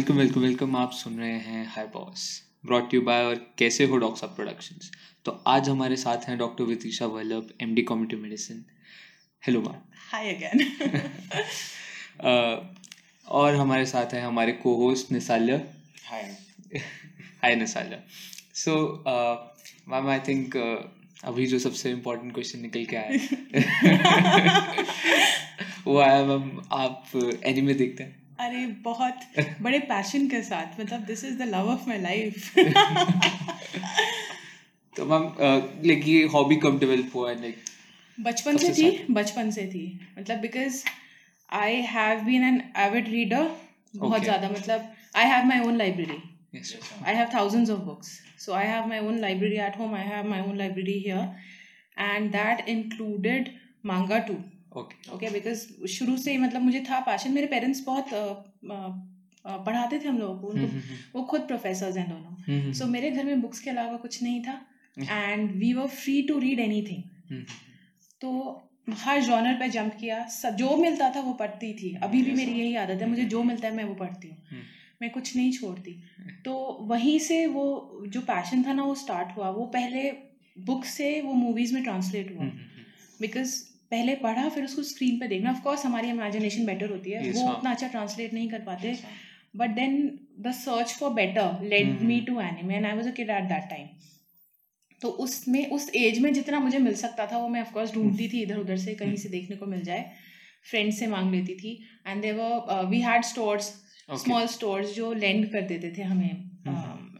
Welcome welcome welcome आप सुन रहे हैं hi boss brought you by और कैसे हो डॉक्स प्रोडक्शंस तो आज हमारे साथ हैं doctor Vitisha Vallabh M D community medicine hello ma'am hi again और हमारे साथ हैं हमारे co-host Nisalya hi hi Nisalya so ma'am I think अभी जो सबसे इम्पोर्टेंट क्वेश्चन निकल के आया वो आया मैम आप एनिमे देखते हैं? अरे बहुत बड़े पैशन के साथ मतलब this is the love of my life तो मैम लाइक ये हॉबी कब डेवलप हुआ है लाइक बचपन से थी बचपन से थी। मतलब because I have been an avid reader बहुत ज़्यादा मतलब I have my own library I have have thousands of books. So I have my own library at home. I have my own library here, and that included manga too. Okay because शुरू से ही मतलब मुझे था passion मेरे parents बहुत पढ़ाते थे हम लोगों को. हम्म, उनको वो खुद प्रोफेसर हैं दोनों. सो मेरे घर में बुक्स के अलावा कुछ नहीं था. And we were free to read any hmm, तो हर जॉनर पे जंप किया. सब जो मिलता था वो पढ़ती थी. अभी भी मेरी यही आदत है. मुझे जो मिलता है मैं वो पढ़ती हूँ. हम्म। मैं कुछ नहीं छोड़ती. तो वहीं से वो जो पैशन था ना वो स्टार्ट हुआ. वो पहले बुक से वो मूवीज़ में ट्रांसलेट हुआ. हम्म, बिकॉज़ पहले पढ़ा फिर उसको स्क्रीन पे देखना। ऑफ़ कोर्स हमारी इमेजिनेशन बेटर होती है। Yes, वो उतना अच्छा ट्रांसलेट नहीं कर पाते। But then the search for better led hmm, me to anime and I was a kid at that time तो उसमें उस एज में जितना मुझे मिल सकता था वो मैं ऑफकोर्स ढूंढती थी इधर उधर से कहीं से देखने को मिल जाए। फ्रेंड से मांग लेती थी। And there we had stores small stores जो लेंड कर देते थे हमें।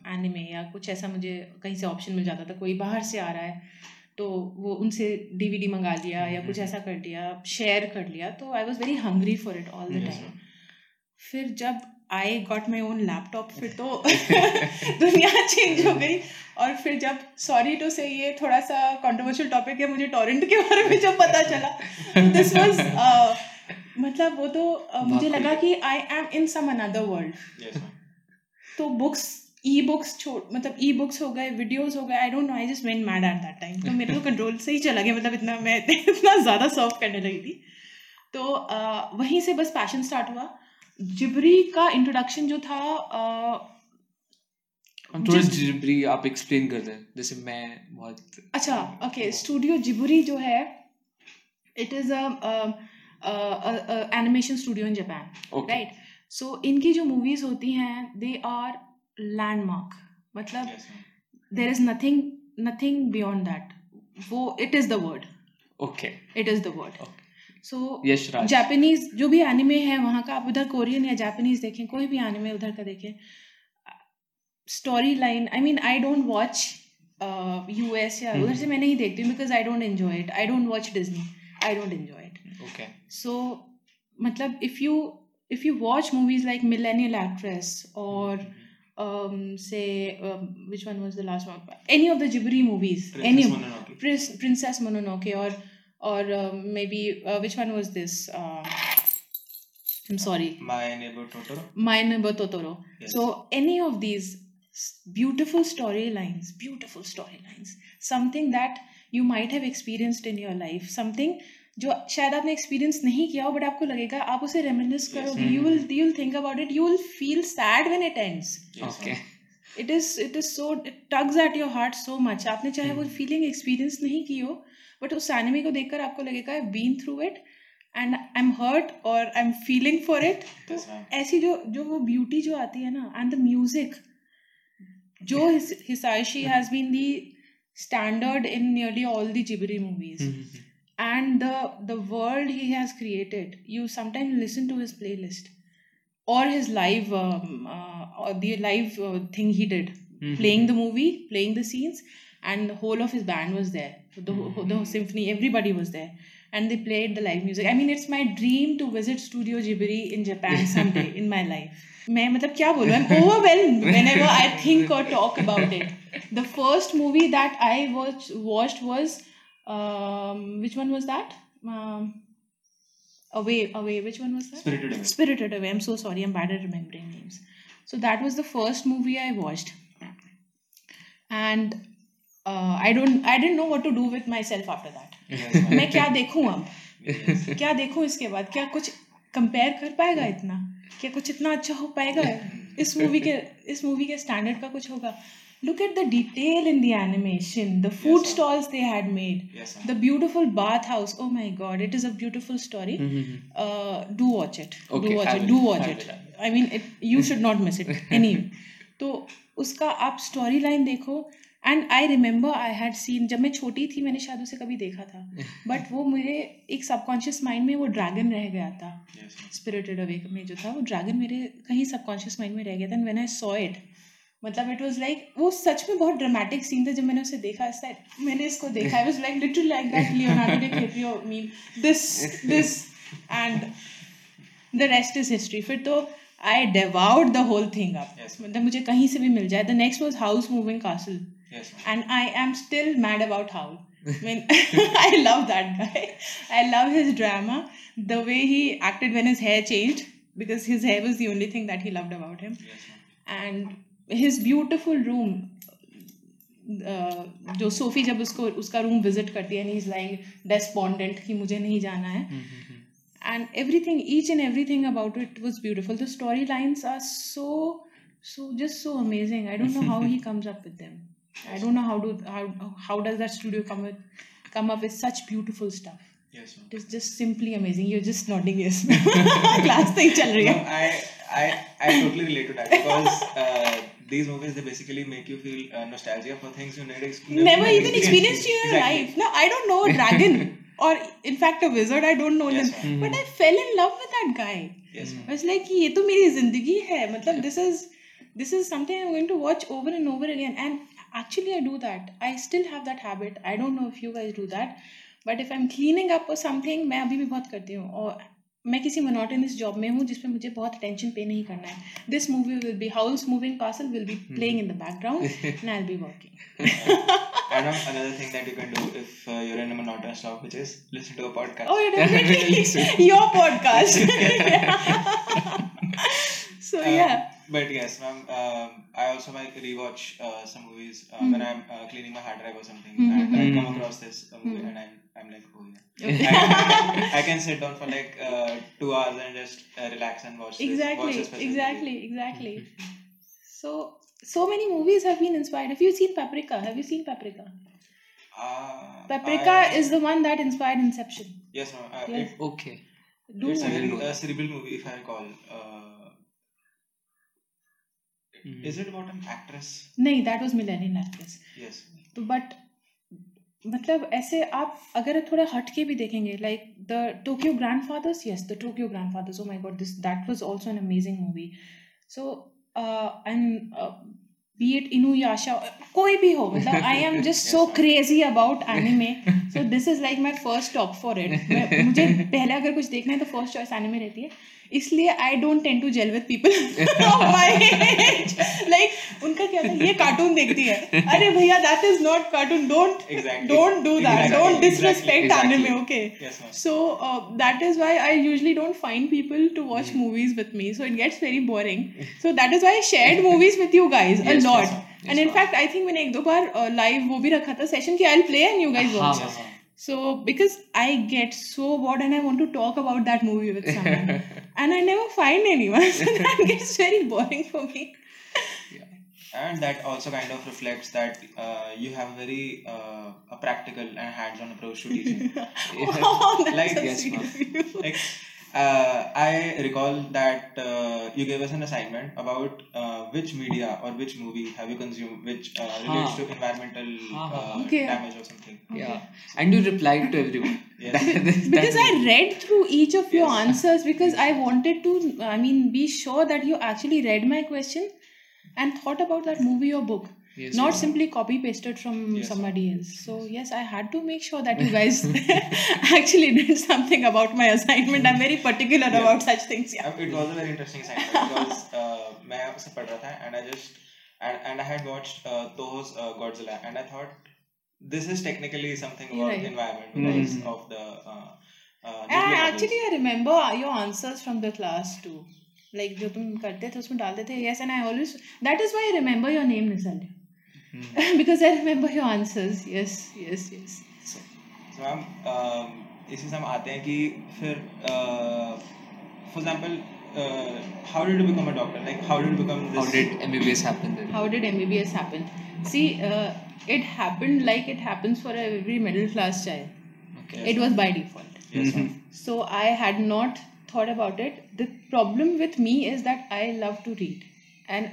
एनिमे या कुछ ऐसा मुझे कहीं से ऑप्शन मिल जाता था। कोई बाहर से आ रहा है तो वो उनसे डीवीडी मंगा लिया या कुछ हम्म। ऐसा कर लिया शेयर कर लिया तो I was very hungry for it all the time फिर जब I got my own laptop फिर तो दुनिया चेंज हो गई। और फिर जब सॉरी टू से ये थोड़ा सा कंट्रोवर्शियल टॉपिक है मुझे टॉरेंट के बारे में जब पता चला दिस वाज मतलब वो तो uh, मुझे लगा कि I am in some another world तो बुक्स ई बुक्स छोड़ मतलब ई बुक्स हो गए वीडियोस हो गए I don't know I just went mad at that time तो मेरे तो कंट्रोल से ही चला गया मतलब इतना मैं इतना ज़्यादा सर्व करने लगी थी। तो uh, वहीं से बस पैशन स्टार्ट हुआ। जिबरी का इंट्रोडक्शन जो था uh, हम थोड़ा आप एक्सप्लेन कर दें जैसे मैं बहुत अच्छा ओके स्टूडियो जिबुरी जो है it is animation studio in Japan right so इनकी जो मूवीज़ होती हैं दे आर लैंडमार्क मतलब there is nothing nothing beyond that वो it is the word okay it is the word so Japanese जो भी एनिमे है वहाँ का आप उधर कोरियन या जापानीज देखें कोई भी एनिमे उधर का देखें story line I mean I don't watch U S या उधर से मैं नहीं देखती हूँ because I don't enjoy it I don't watch Disney I don't enjoy it okay so matlab if you if you watch movies like millennial actress or um say um, which one was the last one? Any of the ghibli movies. Any of Prince, princess mononoke or or um, maybe uh, which one was this? Um, i'm sorry. My neighbor Totoro. my neighbor totoro. Yes. so any of these beautiful storylines beautiful storylines something that you might have experienced in your life something जो शायद आपने experience नहीं किया हो but आपको लगेगा आप उसे रेमिनिस करोगे you will you will think about it you will feel sad when it ends okay it is it is so tugs at your heart so much आपने चाहे वो फीलिंग एक्सपीरियंस नहीं की हो बट उस एनिमे को देखकर आपको लगेगा I been through it and I am hurt और I am feeling for it तो ऐसी जो जो वो ब्यूटी जो आती है ना एंड द म्यूज़िक जो Hisaishi has been the standard in nearly all the Ghibli movies and the the world he has created you sometimes listen to his playlist or his live um, uh, or the live uh, thing he did Mhm. playing the movie playing the scenes and the whole of his band was there the, the symphony everybody was there and they played the live music i mean it's my dream to visit studio ghibli in japan someday in my life मैं मतलब क्या बोलूँ I'm overwhelmed whenever I think or talk about it. The first movie that I watched watched was um, which one was that? Um, away, away. Which one was that? Spirited Away. Spirited Away. I'm so sorry. I'm bad at remembering names. So that was the first movie I watched, and uh, I don't. I didn't know what to do with myself after that. मैं क्या देखूँ अब क्या देखूँ इसके बाद क्या कुछ कंपेयर कर पाएगा इतना क्या कुछ इतना अच्छा हो पाएगा इस मूवी के इस मूवी के स्टैंडर्ड का कुछ होगा look at the detail in the animation the food Yes, stalls they had made Yes, the beautiful bathhouse oh my god it is a beautiful story Mhm. uh, do watch it Okay, do watch it do watch it I mean it, you should not miss it any तो उसका आप story line देखो and I remember I had seen जब मैं छोटी थी मैंने शायद उसे कभी देखा था बट वो मेरे एक सबकॉन्शियस माइंड में वो ड्रैगन रह गया था. स्पिरिटेड अवे में जो था वो ड्रैगन मेरे कहीं सबकॉन्शियस माइंड में रह गया था व्हेन आई सॉ इट मतलब इट वाज लाइक वो सच में बहुत ड्रामेटिक सीन था जब मैंने उसे देखा इस टाइम मैंने इसको देखा I was like little like that Leonardo DiCaprio meme this this and the rest is history फिर तो आई डेवाउड द होल थिंग अप मतलब मुझे कहीं से भी मिल जाए। The next was Howl's Moving Castle and I am still mad about how I love that guy I love his drama the way he acted when his hair changed because his hair was the only thing that he loved about him and his beautiful room. Uh, जो Sophie जब उसको उसका room visit करती है is like डेस्पॉन्डेंट कि मुझे नहीं जाना है Mhm. and everything each and everything about it was beautiful the storylines are so so just so amazing i don't know how he comes up with them i don't know how do how how does that studio come with come up with such beautiful stuff Yes, it is just simply amazing you're just nodding yes class thing chal rahi No, hai I, I, I totally relate to that because uh, these movies they basically make you feel uh, nostalgia for things you never, ex- never even experienced in your Exactly. life no i don't know a dragon or in fact a wizard i don't know Yes, him ma'am. but i fell in love with that guy Yes, ma'am. I was like ये तो मेरी ज़िंदगी है मतलब this is this is something I'm going to watch over and over again and actually I do that I still have that habit I don't know if you guys do that but if I'm cleaning up or something मैं अभी भी बहुत करती हूँ और मैं किसी मोनोटेनस job में हूँ जिसमें मुझे बहुत टेंशन पे नहीं करना है। This movie will be Howl's Moving Castle will be playing in the background and I will be working and another thing that you can do if you are in a monotonous job which is listen to a podcast oh definitely your podcast so yeah But yes, ma'am. Um, I also like rewatch uh, some movies uh, Hmm. when I'm uh, cleaning my hard drive or something, Mhm. and I come Mhm. across this uh, movie, Hmm. and I'm, I'm like, oh yeah. Okay. I, I can sit down for like uh, two hours and just uh, relax and watch. This, watch exactly this specific exactly movie. exactly so so many movies have been inspired have you seen paprika have you seen paprika Uh, paprika I- is the one that inspired inception yes, ma'am. Uh, Yes. It, Okay. do it's a, very didn't know uh, that. cerebral movie, if I recall. Is it about an actress? नहीं that was millennial actress. Yes. तो but मतलब ऐसे आप अगर थोड़ा हट के भी देखेंगे like the Tokyo grand fathers yes the Tokyo grand fathers oh my God this that was also an amazing movie so and be it Inuyasha कोई भी हो मतलब I am just so crazy about anime so this is like my first top favourite मुझे पहले अगर कुछ देखना है तो फ़र्स्ट चॉइस एनिमे रहती है। इसलिए I don't tend to gel with people like उनका क्या था? ये कार्टून देखती है। अरे भैया that is not cartoon don't don't do that don't disrespect आने में okay so that is why I usually don't find people to watch movies with me so it gets very boring so that is why shared movies with you guys a lot and in fact I think मैंने एक दो बार live वो भी रखा था session की I play and you guys watch so because I get so what and I want to talk about that movie with and i never find anyone so that gets very boring for me. And that also kind of reflects that uh, you have a very uh, a practical and hands-on approach to teaching. Oh, that's Like, yes, like uh, i recall that uh, you gave us an assignment about uh, which media or which movie have you consumed which uh, relates Huh. to environmental Huh, huh. uh, Okay. damage or something Yeah. And you replied to everyone. Yes. That- that- because I read through each of your Yes. answers because I wanted to, I mean, be sure that you actually read my question and thought about that movie or book, Yes, not ma'am. simply copy pasted from Yes, somebody else. So, yes, I had to make sure that you guys actually did something about my assignment. I'm very particular Yeah. about such things. Yeah. Uh, it was a very interesting assignment because uh, मैं उसे पढ़ रहा था and I just and, and I had watched uh, Toho's uh, Godzilla and I thought this is technically something about Right. environment because Mhm. of the uh, uh, And nuclear actually, I remember your answers from the class too. Like जो तुम करते थे उसमें डालते थे yes and I always that is why I remember your name Nizal Hmm. because I remember your answers yes yes yes So, so ma'am um, इसी हम आते हैं कि फिर for example uh, how did you become a doctor? Like, how did you become this? How did MBBS happen then? How did MBBS happen? See, uh, it happened like it happens for every middle class child. Okay. It was by default. Yes, ma'am. So I had not thought about it. The problem with me is that I love to read, and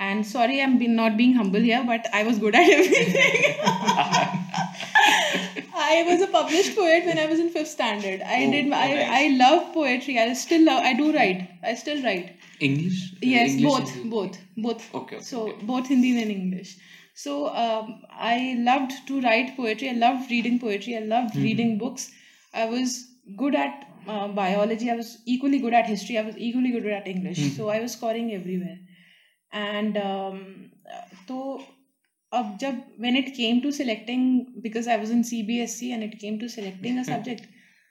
and sorry, I'm be, not being humble here, but I was good at everything. I was a published poet when I was in fifth standard. I Oh, did. I, nice. I love poetry. I still love. I do write. I still write. English? Yes, English both, and- both, both. Okay. okay, So okay. both Hindi and English. So um, I loved to write poetry. I loved reading poetry. I loved Mm-hmm. reading books. I was good at uh, biology. I was equally good at history. I was equally good at English. Mm-hmm. So I was scoring everywhere And um, तो अब जब when it came to selecting because I was in CBSC and it came to selecting a subject,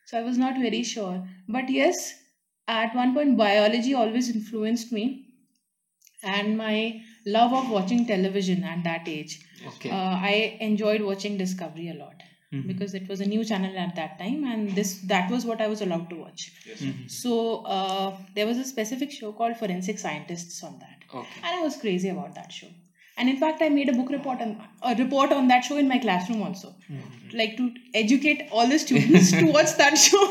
so I was not very sure. But yes, at one point biology always influenced me and my love of watching television at that age Okay. uh, i enjoyed watching discovery a lot Mhm. because it was a new channel at that time and this that was what i was allowed to watch Yes. Mhm. so uh, there was a specific show called forensic scientists on that Okay. and i was crazy about that show and in fact i made a book report on a report on that show in my classroom also Mhm. like to educate all the students to watch that show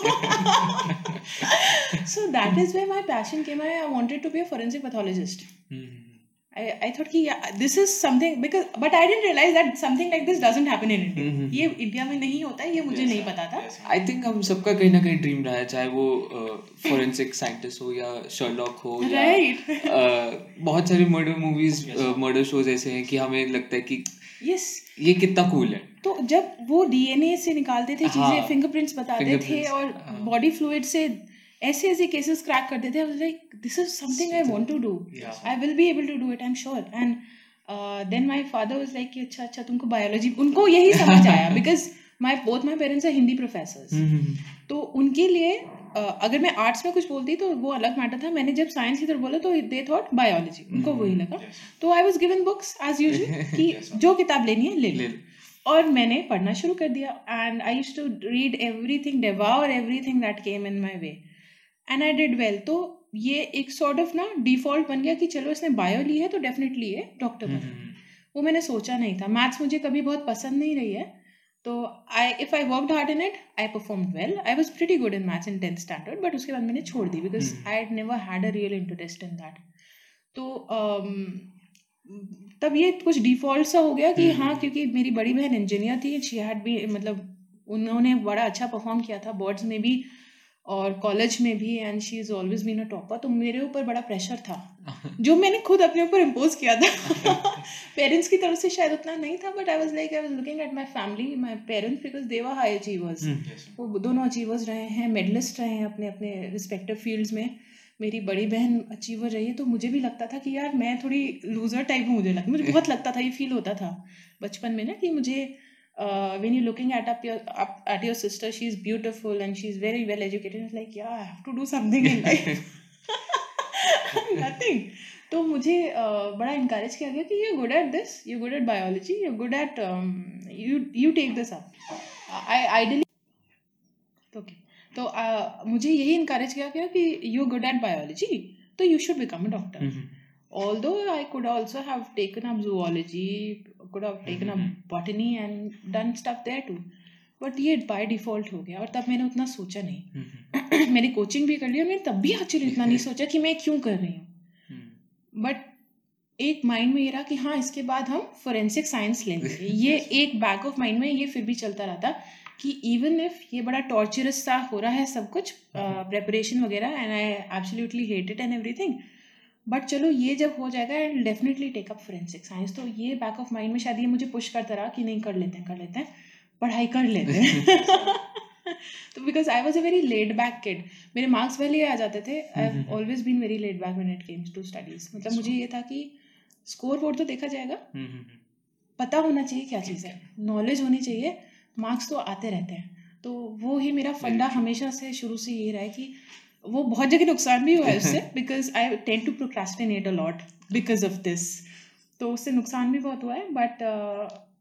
so that is where my passion came i wanted to be a forensic pathologist Mhm. I, I thought कि yeah, this is something because but I didn't realize that something like this doesn't happen in India. Mhm. ये India में नहीं होता है ये मुझे Yes, नहीं पता था Yes. आई थिंक हम सबका कहीं ना कहीं ड्रीम रहा है चाहे वो फोरेंसिक साइंटिस्ट हो या शर्लॉक हो या Right. अ, बहुत सारी murder movies Yes. Murder shows ऐसे हैं कि हमें लगता है कि yes ये कितना कूल है तो जब वो डीएनए से निकालते थे चीज़ें हाँ, फिंगरप्रिंट्स बताते थे और हाँ। बॉडी फ्लूइड से ऐसे ऐसे केसेस क्रैक करते थे like this is something I want to do I will be able to do it I am sure and then my father was like अच्छा अच्छा तुमको बायोलॉजी उनको यही समझ आया because my both my parents are Hindi professors hmm, तो उनके लिए अ, अगर मैं आर्ट्स में कुछ बोलती तो वो अलग मैटर था। मैंने जब साइंस की तरफ़ बोला तो दे थॉट बायोलॉजी उनको वही लगा. तो I was given books as usual कि. जो किताब लेनी है ले ले। और मैंने पढ़ना शुरू कर दिया। And I used to read everything devour everything that came in my way and I did well तो ये एक सॉर्ट ऑफ़ ना डिफ़ॉल्ट बन गया कि चलो इसने बायो ली है तो डेफिनेटली ये डॉक्टर बने हम्म, वो मैंने सोचा नहीं था। मैथ्स मुझे कभी बहुत पसंद नहीं रही है। तो I if I work hard in it I perform well I was pretty good in maths in tenth standard but उसके बाद मैंने छोड़ दी because. I had never had a real interest in that तो um, तब ये कुछ default सा हो गया कि Hmm. हाँ क्योंकि मेरी बड़ी बहन इंजीनियर थी शी हैड भी मतलब उन्होंने बड़ा अच्छा परफॉर्म किया था। बोर्ड्स में भी और कॉलेज में भी and she is always been a topper तो मेरे ऊपर बड़ा प्रेशर था जो मैंने खुद अपने ऊपर इम्पोज किया था। पेरेंट्स की तरफ़ से शायद उतना नहीं था but I was like I was looking at my family my parents because they were high achievers. वो दोनों अचीवर्स रहे हैं मेडलिस्ट रहे हैं अपने अपने रिस्पेक्टिव फील्ड्स में। मेरी बड़ी बहन अचीवर रही है तो मुझे भी लगता था कि यार मैं थोड़ी लूजर टाइप हूँ मुझे लगता मुझे बहुत लगता था ये फील होता था। बचपन में ना कि मुझे when you're looking at up your up at your sister she's beautiful and she's very well educated it's like yeah i have to do something in life nothing तो मुझे uh, बड़ा इनकरेज किया गया कि you good at this you good at biology you good at you you take this up I ideally okay तो uh, मुझे यही encourage किया गया कि यू गुड एट बायोलॉजी तो you should become a doctor hmm, although I could also have taken up zoology, could have taken up Mhm. botany and done stuff there too. But ये by default हो गया और तब मैंने उतना सोचा नहीं। हम्म, मैंने कोचिंग भी कर ली और मैंने तब भी एक्चुअली इतना नहीं सोचा कि मैं क्यों कर रही हूँ। बट एक माइंड में ये रहा कि हाँ इसके बाद हम फोरेंसिक साइंस लेंगे। ये एक बैक ऑफ़ माइंड में ये फिर भी चलता रहा था कि इवन इफ़ ये बड़ा टॉर्चरस सा हो रहा है सब कुछ प्रेपरेशन वगैरह and I absolutely hate it and everything but चलो ये जब हो जाएगा and definitely take up forensic science तो ये बैक ऑफ़ माइंड में शायद ये मुझे पुश करता रहा कि नहीं कर लेते हैं कर लेते हैं. पढ़ाई कर लेते हैं. तो because I was a very laid back kid मेरे मार्क्स पहले ही आ जाते थे I hmm, have always been very laid back when it comes to studies मतलब मुझे ये था कि स्कोर बोर्ड तो देखा जाएगा. हम्म, हम्म, पता होना चाहिए क्या चीज़ है. नॉलेज होनी चाहिए. मार्क्स तो आते रहते हैं. तो वो ही मेरा फंडा हमेशा से शुरू से ये रहा है कि वो बहुत जगह नुकसान भी हुआ है उससे because I tend to procrastinate a lot because of this तो उससे नुकसान भी बहुत हुआ है बट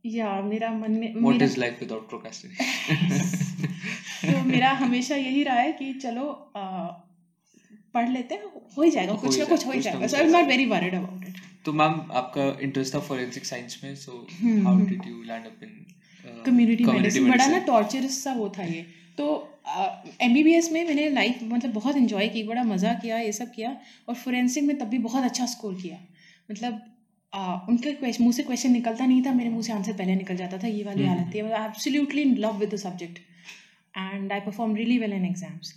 या मेरा मन में What मेरा is life without procrastination? तो मेरा हमेशा यही रहा है कि चलो पढ़ लेते हैं हो ही जाएगा कुछ ना कुछ हो ही जाएगा। So I am not very worried about it तो मैम आपका इंटरेस्ट था फोरेंसिक साइंस में so how. Did you land up in community medicine बड़ा ना टॉर्चरस सा वो था ये। तो एम बी बी एस में मैंने लाइफ मतलब बहुत इन्जॉय की बड़ा मज़ा किया ये सब किया और फोरेंसिक में तब भी बहुत अच्छा स्कोर किया। मतलब आ, उनके क्वेश्चन मुँह से क्वेश्चन निकलता नहीं था मेरे मुँह से आंसर पहले निकल जाता था ये वाली हम्म। हालत थी। I absolutely in love with the subject and I perform really well in exams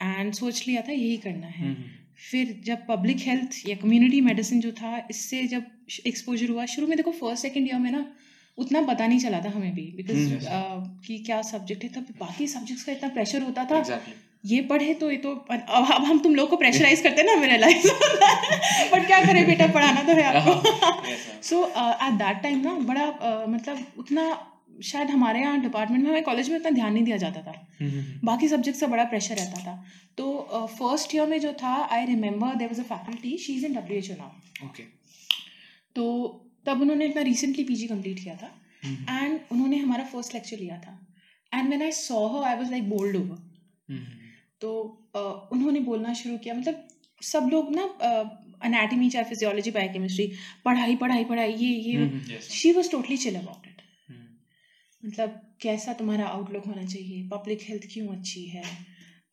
and सोच लिया था यही करना है। हम्म, फिर जब पब्लिक हेल्थ या कम्युनिटी मेडिसिन जो था इससे जब एक्सपोजर हुआ शुरू में देखो फ़र्स्ट सेकेंड ईयर में ना उतना पता नहीं चला था हमें भी बिकॉज़ हम्म। कि क्या सब्जेक्ट है तब बाकी सब्जेक्ट्स का इतना प्रेशर होता था। एग्जैक्टली ये पढ़े तो ये तो अब अब हम तुम लोग को प्रेशराइज करते हैं ना मेरे लाइफ बट क्या करें बेटा पढ़ाना तो है आपको। सो एट दैट टाइम ना बड़ा uh, मतलब उतना शायद हमारे यहाँ डिपार्टमेंट में हमारे कॉलेज में उतना ध्यान नहीं दिया जाता था। हम्म, बाकी सब्जेक्ट का बड़ा प्रेशर रहता था। तो फ़र्स्ट ईयर में जो था I remember there was a faculty she is in W H O now okay तो तब उन्होंने अपना रिसेंटली पीजी कंप्लीट किया था। हम्म, एंड उन्होंने हमारा फ़र्स्ट लेक्चर लिया था। And when I saw her I was like bowled over तो उन्होंने बोलना शुरू किया। मतलब सब लोग ना अनाटमी चाहे फिजियोलॉजी बायोकेमिस्ट्री पढ़ाई पढ़ाई पढ़ाई ये ये। हम्म. She was totally chill about it hmm, मतलब कैसा तुम्हारा आउटलुक होना चाहिए? पब्लिक हेल्थ क्यों अच्छी है?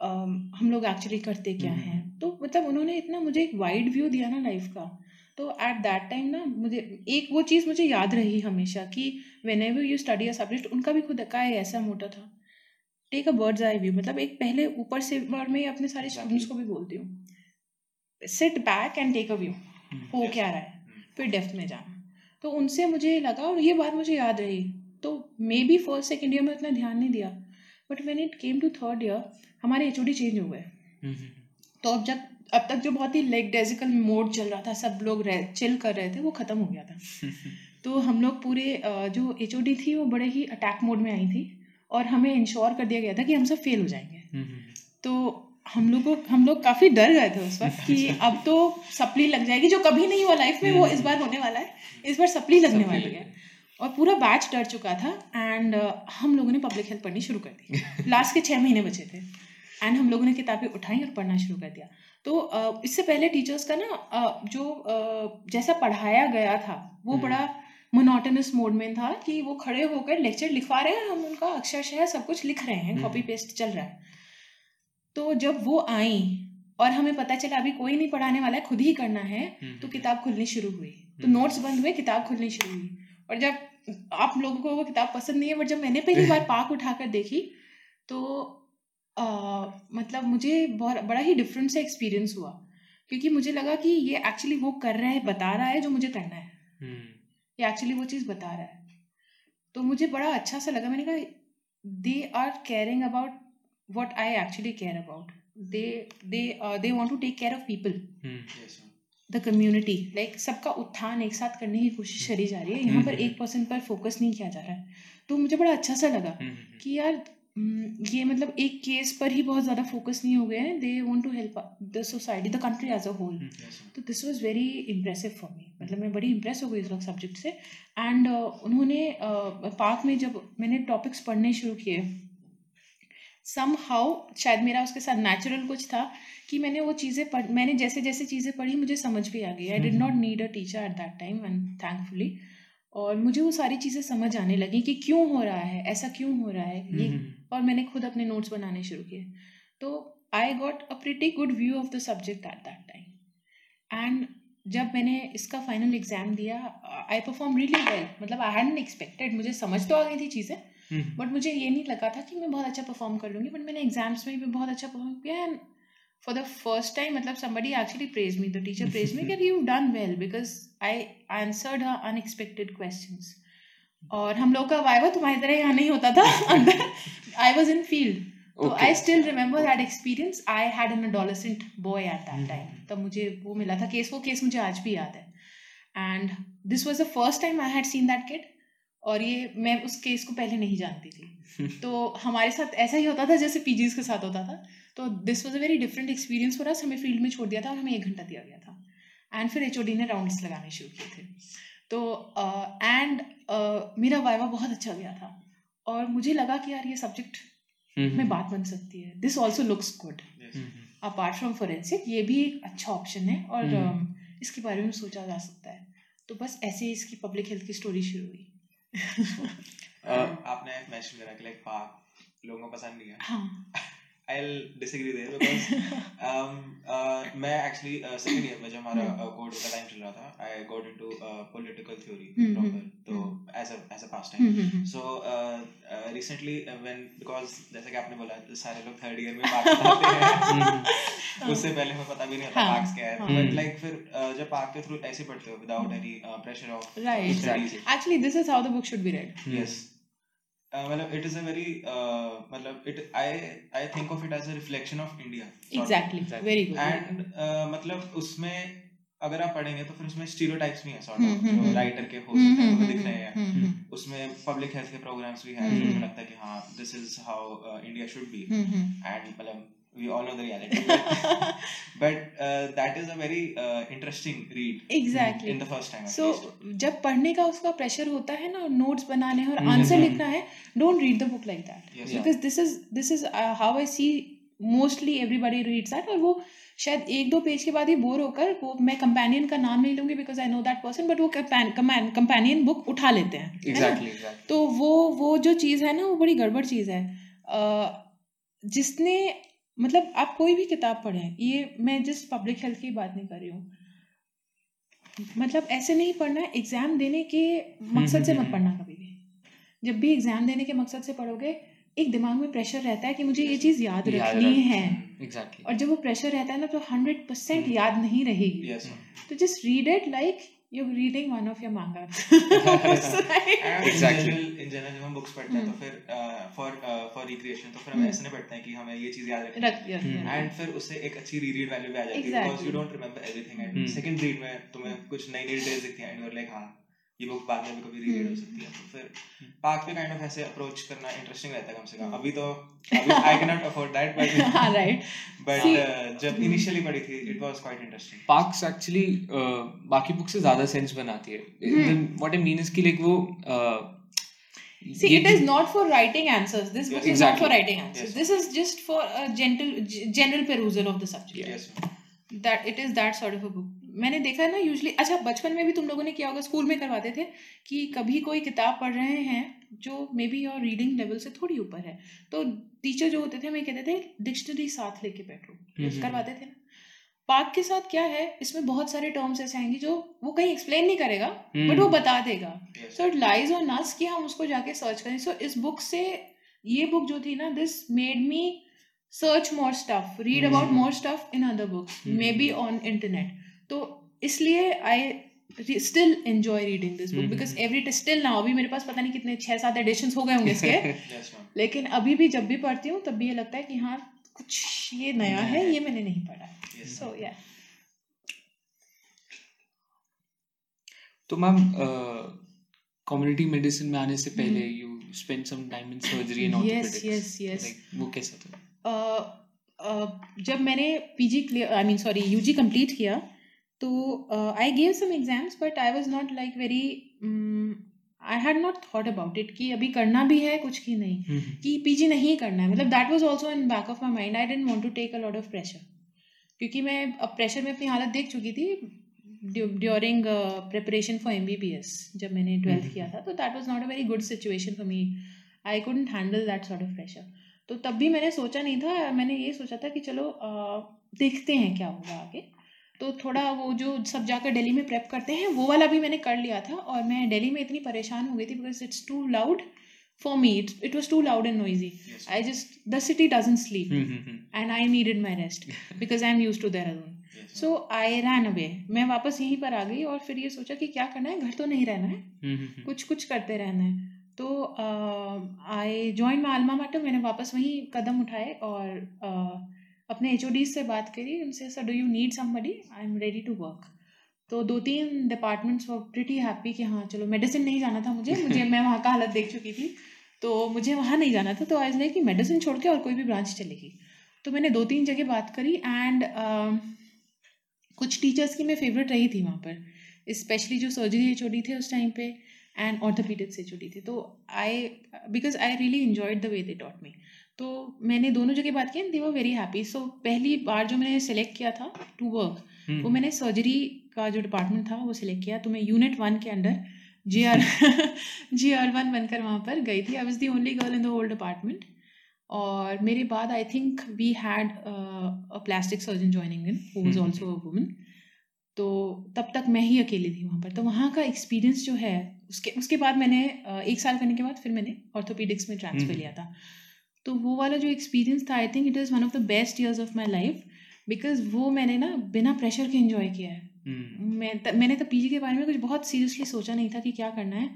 um, हम लोग एक्चुअली करते क्या हम्म। हैं? तो मतलब उन्होंने इतना मुझे एक वाइड व्यू दिया ना लाइफ का। तो एट दैट टाइम ना मुझे एक वो चीज़ मुझे याद रही हमेशा कि whenever you study a subject उनका भी खुद का ऐसा मोटा था। Take a bird's eye view मतलब एक पहले ऊपर से और मैं अपने सारे स्टूडेंट्स को भी बोलती हूँ। Sit back and take a view हो क्या रहा है? हम्म, फिर डेफ्थ में जाना। तो उनसे मुझे लगा और ये बात मुझे याद रही। तो maybe first second year में उतना ध्यान नहीं दिया। But when it came to third year हमारे एच ओ डी चेंज हो गए। हम्म, हम्म, तो अब जब अब तक जो बहुत ही लेग डेजिकल मोड चल रहा था सब लोग रह चिल कर रहे थे वो ख़त्म हो गया था। तो हम लोग पूरे जो एचओडी थी वो बड़े ही अटैक मोड में आई थी और हमें इंश्योर कर दिया गया था कि हम सब फेल हो जाएँगे। हम्म, हम्म, तो हम लोग को हम लोग काफ़ी डर गए थे उस वक्त कि अब तो सप्ली लग जाएगी जो कभी नहीं हुआ लाइफ में वो इस बार होने वाला है इस बार सप्ली लगने वाली है। और पूरा बैच डर चुका था एंड हम लोगों ने पब्लिक हेल्थ पढ़नी शुरू कर दी। लास्ट के छः महीने बचे थे। एंड हम लोगों ने किताबें उठाई और पढ़ना शुरू कर दिया। तो इससे पहले टीचर्स का ना जो जैसा पढ़ाया गया था वो हम्म। बड़ा मोनोटनस मोड में था कि वो खड़े होकर लेक्चर लिखवा रहे हैं हम उनका अक्षरशः सब कुछ लिख रहे हैं हम्म। कॉपी पेस्ट चल रहा है तो जब वो आई और हमें पता चला अभी कोई नहीं पढ़ाने वाला है खुद ही करना है हम्म, तो किताब खुलनी शुरू हुई तो हम्म। नोट्स बंद हुए किताब खुलनी शुरू हुई और जब आप लोगों को वो किताब पसंद नहीं है बट जब मैंने पहली बार पाक उठाकर देखी तो मतलब मुझे बहुत बड़ा ही डिफरेंट सा एक्सपीरियंस हुआ। क्योंकि मुझे लगा कि ये एक्चुअली वो कर रहा है बता रहा है जो मुझे करना है। हम्म, ये एक्चुअली वो चीज़ बता रहा है। तो मुझे बड़ा अच्छा सा लगा मैंने कहा they are caring about what I actually care about they they they want to take care of people hmm. The community like सबका उत्थान एक साथ करने की कोशिश करी जा रही है। यहाँ पर हम्म। एक पर्सन पर फोकस नहीं किया जा रहा है। तो मुझे बड़ा अच्छा सा लगा हम्म, हम्म, कि यार हम्म, ये मतलब एक केस पर ही बहुत ज़्यादा फोकस नहीं हो गए हैं। They want to help the society the country as a whole hmm. तो this was very impressive for me मतलब मैं बड़ी इम्प्रेस हो गई इस वक्त सब्जेक्ट से। एंड uh, उन्होंने uh, पार्क में जब मैंने टॉपिक्स पढ़ने शुरू किए सम हाउ शायद मेरा उसके साथ नेचुरल कुछ था कि मैंने वो चीज़ें पढ़ मैंने जैसे जैसे चीज़ें पढ़ी मुझे समझ भी आ गई। I did not need a teacher at that time and thankfully और मुझे वो सारी चीज़ें समझ आने लगी कि क्यों हो रहा है ऐसा क्यों हो रहा है? ये हम्म, और मैंने खुद अपने नोट्स बनाने शुरू किए। तो I got a pretty good view of the subject at that time and जब मैंने इसका फाइनल एग्ज़ाम दिया आई परफॉर्म रियली वेल मतलब आई हैडन एक्सपेक्टेड मुझे समझ तो आ गई थी चीज़ें हम्म, बट मुझे ये नहीं लगा था कि मैं बहुत अच्छा परफॉर्म कर लूँगी बट मैंने एग्ज़ाम्स में भी बहुत अच्छा परफॉर्म किया and for the first time मतलब somebody actually praised me the teacher praised me that you done well because I answered her unexpected questions. और हम लोग का वाइवा तुम्हारी तरह यहाँ नहीं होता था अंदर। आई वॉज़ इन फ़ील्ड तो I still remember that experience I had an adolescent boy at that time. तब मुझे वो मिला था केस वो केस मुझे आज भी याद है. And this was the first time I had seen that kid और ये मैं उस केस को पहले नहीं जानती थी। तो हमारे साथ ऐसा ही होता था जैसे पीजीज के साथ होता था। तो this was a very different experience for us हमें फ़ील्ड में छोड़ दिया था और हमें एक घंटा दिया गया था। एंड फिर एच ने राउंड्स लगाने शुरू किए थे। तो एंड uh, मेरा वाइवा बहुत अच्छा गया था। और मुझे लगा कि यार ये सब्जेक्ट हम्म, में बात बन सकती है। This also looks good apart from forensic ये भी एक अच्छा ऑप्शन है और हम्म। um, इसके बारे में सोचा जा सकता है। तो बस ऐसे ही इसकी पब्लिक हेल्थ की स्टोरी शुरू हुई। Uh, आपने मेंशन करा कि लाइक पार्क लोगों को पसंद नहीं है। हाँ। I'll disagree there because um, uh, मैं actually uh, second year में जब हमारा uh, code का time चल रहा था I got into uh, political theory hmm, proper हम्म, तो as a as a pastime hmm, hmm, hmm. so uh, uh, recently uh, when because जैसे कि आपने बोला सारे लोग थर्ड ईयर में पार्क बनाते हैं उससे पहले हमें पता भी नहीं होता हाँ, क्या है हाँ। But hmm. फिर uh, जब पार्क के थ्रू ऐसे पढ़ते हो without any pressure of Right. Exactly. Actually, this is how the book should be read. yes uh, मतलब it is a very uh, मतलब it I I think of it as a reflection of India exactly very Exactly. Exactly. Very good. And uh, मतलब उसमें अगर आप पढ़ेंगे तो फिर उसमें स्टीरियोटाइप्स भी हैं सॉर्ट हम्म, ऑफ़ हम्म, जो हम्म। राइटर के हो हम्म, सकते हैं हम्म, वो दिख रहे हैं हम्म, हम्म, उसमें पब्लिक हेल्थ के प्रोग्राम्स भी हैं हम्म, जो हम्म। लगता है कि हाँ this is how India should be hmm, and मतलब we all know the reality but that is a very interesting read Exactly. In the first time so जब पढ़ने का उसका प्रेशर होता है ना नोट्स बनाने और हम्म, आंसर हम्म, लिखना है don't read the book like that Yes. Because this is this is how I see mostly everybody reads that और वो शायद एक दो पेज के बाद ही बोर होकर वो मैं कंपेनियन का नाम नहीं लूँगी because I know that person but वो कंपेनियन बुक उठा लेते हैं? एग्जैक्टली एग्जैक्टली तो वो वो जो चीज़ है ना वो बड़ी गड़बड़ चीज़ है अ, जिसने मतलब आप कोई भी किताब पढ़ें ये मैं जिस पब्लिक हेल्थ की बात नहीं कर रही हूँ। मतलब ऐसे नहीं पढ़ना है एग्ज़ाम देने के मकसद से हम्म, मत हम्म, पढ़ना कभी भी। जब भी एग्ज़ाम देने के मकसद से पढ़ोगे एक दिमाग में प्रेशर रहता है कि मुझे ये चीज़ याद रखनी है। और जब वो प्रेशर रहता है ना तो हंड्रेड परसेंट हम्म। याद नहीं रहेगी। तो just read it like you reading one of your manga Exactly. General in जब हम बुक्स पढ़ते हैं तो हम्म। फिर फॉर फॉर रिक्रिएशन तो फिर हम हम्म। ऐसे नहीं पढ़ते हैं कि हमें ये चीज़ याद रखनी है। एंड फिर उससे एक अच्छी रीड वैल्यू भी आ जाती है Exactly. Because you don't remember everything and हम्म। में तुम्हें कुछ नई नई डिटेल्स दिखती हैं एंड यू लाइक हाँ ये बुक बाद में भी कभी रीड हो हम्म। सकती है तो फिर पार्क पे काइंड ऑफ़ ऐसे अप्रोच करना इंटरेस्टिंग रहता है कम से कम अभी तो I can not afford that but right but जब हम्म। इनिशियली पढ़ी थी it was quite interesting Park's actually बाकी बुक से ज़्यादा सेंस बनाती है हम्म। व्हाट आई मीन इज़ कि लाइक वो uh, See, it is not for writing answers. This book Yes, is exactly. not for writing answers. Yes. This is just for a gentle, g- general perusal of the subject. Yes That it is that sort of a book. मैंने देखा है ना usually अच्छा बचपन में भी तुम लोगों ने किया होगा स्कूल में करवाते थे कि कभी कोई किताब पढ़ रहे हैं जो मे बी और रीडिंग लेवल से थोड़ी ऊपर है। तो टीचर जो होते थे हमें कहते थे डिक्शनरी साथ लेके बैठो। हम्म। करवाते थे। ना पार्क के साथ क्या है इसमें बहुत सारे टर्म्स ऐसे आएँगे जो वो कहीं एक्सप्लेन नहीं करेगा बट वो बता देगा। So it lies on us कि हम उसको जाके सर्च करें। सो इस बुक से ये बुक जो थी ना this made me search more stuff read about. More stuff in other books. Maybe on internet तो इसलिए I still enjoy reading this book. Because every still now अभी मेरे पास पता नहीं कितने छह सात एडिशन हो गए होंगे इसके लेकिन अभी भी जब भी पढ़ती हूँ तब भी ये लगता है कि हाँ कुछ ये नया है। ये मैंने नहीं पढ़ा सो या तो मैम कम्युनिटी मेडिसिन में आने से पहले हम्म। You spend some time in surgery and Yes, orthopaedics yes, yes. वो कैसा था अ, अ, जब मैंने PG I mean sorry UG complete किया तो I gave some exams but I was not like very I had not thought about it कि अभी करना भी है कुछ की नहीं। कि पीजी नहीं करना है। मतलब that was also in back of my mind I didn't want to take a lot of pressure क्योंकि मैं अब प्रेशर में अपनी हालत देख चुकी थी during preparation for M B B S जब मैंने ट्वेल्थ हम्म। किया था। तो that was not a very good situation for me I couldn't handle that sort of pressure तो तब भी मैंने सोचा नहीं था। मैंने ये सोचा था कि चलो अ, देखते हैं क्या होगा आगे। तो थोड़ा वो जो सब जाकर दिल्ली में प्रेप करते हैं वो वाला भी मैंने कर लिया था और मैं दिल्ली में इतनी परेशान हो गई थी because it's too loud for me it was too loud and noisy I just the city doesn't sleep and I needed my rest because I am used to Dehradun so I ran away मैं वापस यहीं पर आ गई और फिर ये सोचा कि क्या करना है? घर तो नहीं रहना है। हम्म, कुछ कुछ करते रहना है। तो I join my Alma martyr मैंने वापस वहीं कदम उठाए और uh, अपने एचओडी से बात करी उनसे sir do you need somebody I am ready to work तो दो तीन डिपार्टमेंट्स वर प्रिटी हैप्पी कि हाँ चलो मेडिसिन नहीं जाना था मुझे मुझे मैं वहाँ का हालत देख चुकी थी। तो मुझे वहाँ नहीं जाना था तो आज लाइक कि मेडिसिन छोड़ के और कोई भी ब्रांच चलेगी। तो मैंने दो तीन जगह बात करी एंड uh, कुछ टीचर्स की मैं फेवरेट रही थी वहाँ पर स्पेशली जो सर्जरी एच थे उस टाइम पे एंड ऑर्थोपीडिक्स एच थे। तो I because I really enjoyed the way they taught me तो मैंने दोनों जगह बात की दे वर वेरी हैप्पी सो पहली बार जो मैंने सेलेक्ट किया था टू वर्क हम्म, वो मैंने सर्जरी का जो डिपार्टमेंट था वो सिलेक्ट किया. तो मैं यूनिट वन के under G R G R one बनकर वहाँ पर गई थी. I was the only girl in the whole department और मेरे बाद I think we had a plastic surgeon joining in who was hmm. Also a woman तो तब तक मैं ही अकेली थी वहाँ पर. तो वहाँ का एक्सपीरियंस जो है उसके उसके बाद मैंने एक साल करने के बाद फिर मैंने ऑर्थोपीडिक्स में ट्रांसफ़र हम्म। लिया था. तो वो वाला जो एक्सपीरियंस था I think it is one of the best years of my life because वो मैंने ना बिना प्रेशर के इन्जॉय किया है। हम्म, मैं त, मैंने तो पीजी के बारे में कुछ बहुत सीरियसली सोचा नहीं था कि क्या करना है।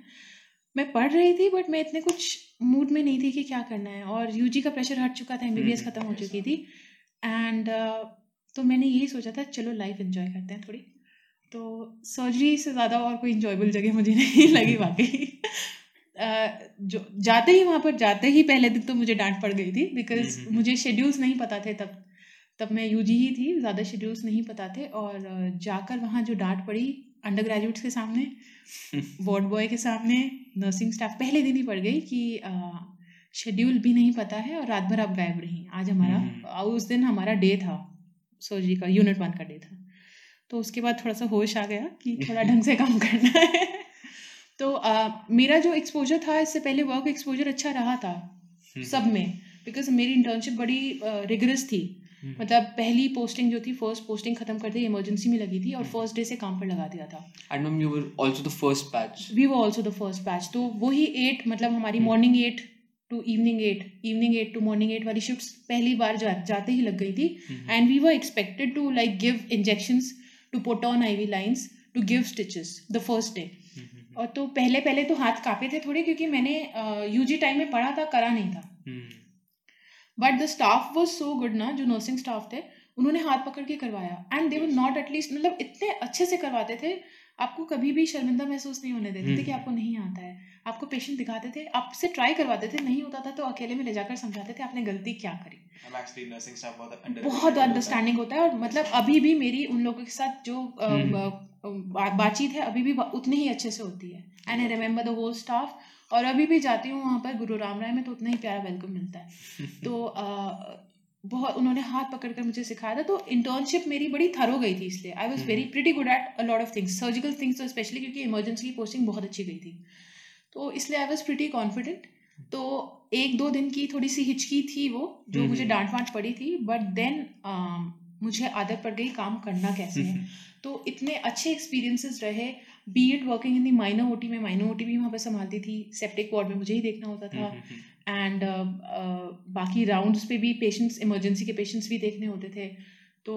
मैं पढ़ रही थी बट मैं इतने कुछ मूड में नहीं थी कि क्या करना है और यूजी का प्रेशर हट चुका था एमबीबीएस हम्म, खत्म हो चुकी थी। एंड तो मैंने यही सोचा था चलो लाइफ एंजॉय करते हैं थोड़ी। तो सर्जरी से ज़्यादा और कोई इन्जॉयबल जगह मुझे नहीं लगी वाकई। जो जाते ही वहाँ पर जाते ही पहले दिन तो मुझे डांट पड़ गई थी बिकॉज़ हम्म, हम्म, मुझे शेड्यूल्स नहीं पता थे तब तब मैं यूजी ही थी ज़्यादा शेड्यूल्स नहीं पता थे और जाकर वहाँ जो डांट पड़ी अंडर ग्रेजुएट्स के सामने वार्ड बॉय के सामने नर्सिंग स्टाफ पहले दिन ही पड़ गई कि शेड्यूल भी नहीं पता है और रात भर आप गायब रही। आज हमारा हम्म। उस दिन हमारा डे था सर्जरी का यूनिट वन का डे था। तो उसके बाद थोड़ा सा होश आ गया कि थोड़ा ढंग से काम करना है। तो अ, मेरा जो एक्सपोजर था इससे पहले वर्क एक्सपोजर अच्छा रहा था हम्म, सब में बिकॉज़ मेरी इंटर्नशिप बड़ी रिगरस थी। हम्म, मतलब पहली पोस्टिंग जो थी फ़र्स्ट पोस्टिंग खत्म कर दी इमरजेंसी में लगी थी और फ़र्स्ट डे से काम पर लगा दिया था। And ma'am you were also the first batch we वो ऑल्सो द फ़र्स्ट बैच तो वही एट मतलब हमारी हम्म। Morning eight to evening eight evening eight to morning eight वाली शिफ्ट पहली बार जा, जाते ही लग गई थी। हम्म, and we were expected to like give injections to put on IV lines to give stitches the first day hmm, hmm, और तो पहले पहले तो हाथ कांपे थे थोड़े क्योंकि मैंने यूजी टाइम में पढ़ा था करा नहीं था। But the staff was so good ना जो नर्सिंग स्टाफ थे उन्होंने हाथ पकड़ के करवाया। And they were not at least मतलब इतने अच्छे से करवाते थे आपको कभी भी शर्मिंदा महसूस नहीं होने देते थे कि हम्म। आपको नहीं आता है। आपको पेशेंट दिखाते थे आपसे ट्राई करवाते थे नहीं होता था तो अकेले में ले जाकर समझाते थे आपने गलती क्या करी। I'm actually nursing staff बहुत अंडरस्टैंडिंग होता है और मतलब अभी भी मेरी उन लोगों के साथ जो हम्म। बातचीत है अभी भी उतनी ही अच्छे से होती है। And I remember the whole staff और अभी भी जाती हूँ वहाँ पर गुरु राम राय में तो उतना ही प्यारा वेलकम मिलता है। तो बहुत उन्होंने हाथ पकड़ कर मुझे सिखाया था तो इंटर्नशिप मेरी बड़ी थरो गई थी इसलिए। I was very pretty good at a lot of things surgical things तो स्पेशली क्योंकि इमरजेंसी की पोस्टिंग बहुत अच्छी गई थी। तो इसलिए आई वॉज़ प्रिटी कॉन्फिडेंट तो एक दो दिन की थोड़ी सी हिचकी थी वो जो हम्म, मुझे हम्म। डांट वांट पड़ी थी बट देन मुझे आदत पड़ गई काम करना कैसे है। तो इतने अच्छे एक्सपीरियंसेस रहे। B Ed working in the minor OT में माइनर ओटी भी वहाँ पर संभालती थी सेप्टिक वार्ड में मुझे ही देखना होता था। हम्म, हम्म, एंड बाकी राउंड्स पे भी पेशेंट्स इमरजेंसी के पेशेंट्स भी देखने होते थे। तो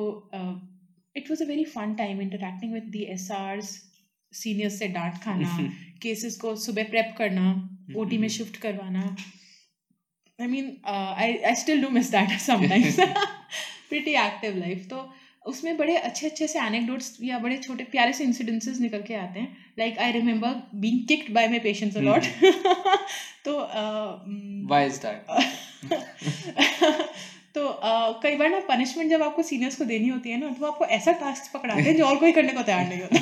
it was a very fun time interacting with the SRs seniors से डांट खाना केसेस को सुबह प्रेप करना ओटी में शिफ्ट करवाना। I mean I I still do miss that sometimes pretty active life तो उसमें बड़े अच्छे अच्छे से एनेक्डोट्स या बड़े छोटे प्यारे से इंसिडेंसेस निकल के आते हैं। Like I remember being kicked by my patients a lot तो why is that? तो uh, कई बार ना पनिशमेंट जब आपको सीनियर्स को देनी होती है ना तो आपको ऐसा टास्क पकड़ाते हैं जो और कोई करने को तैयार नहीं होता।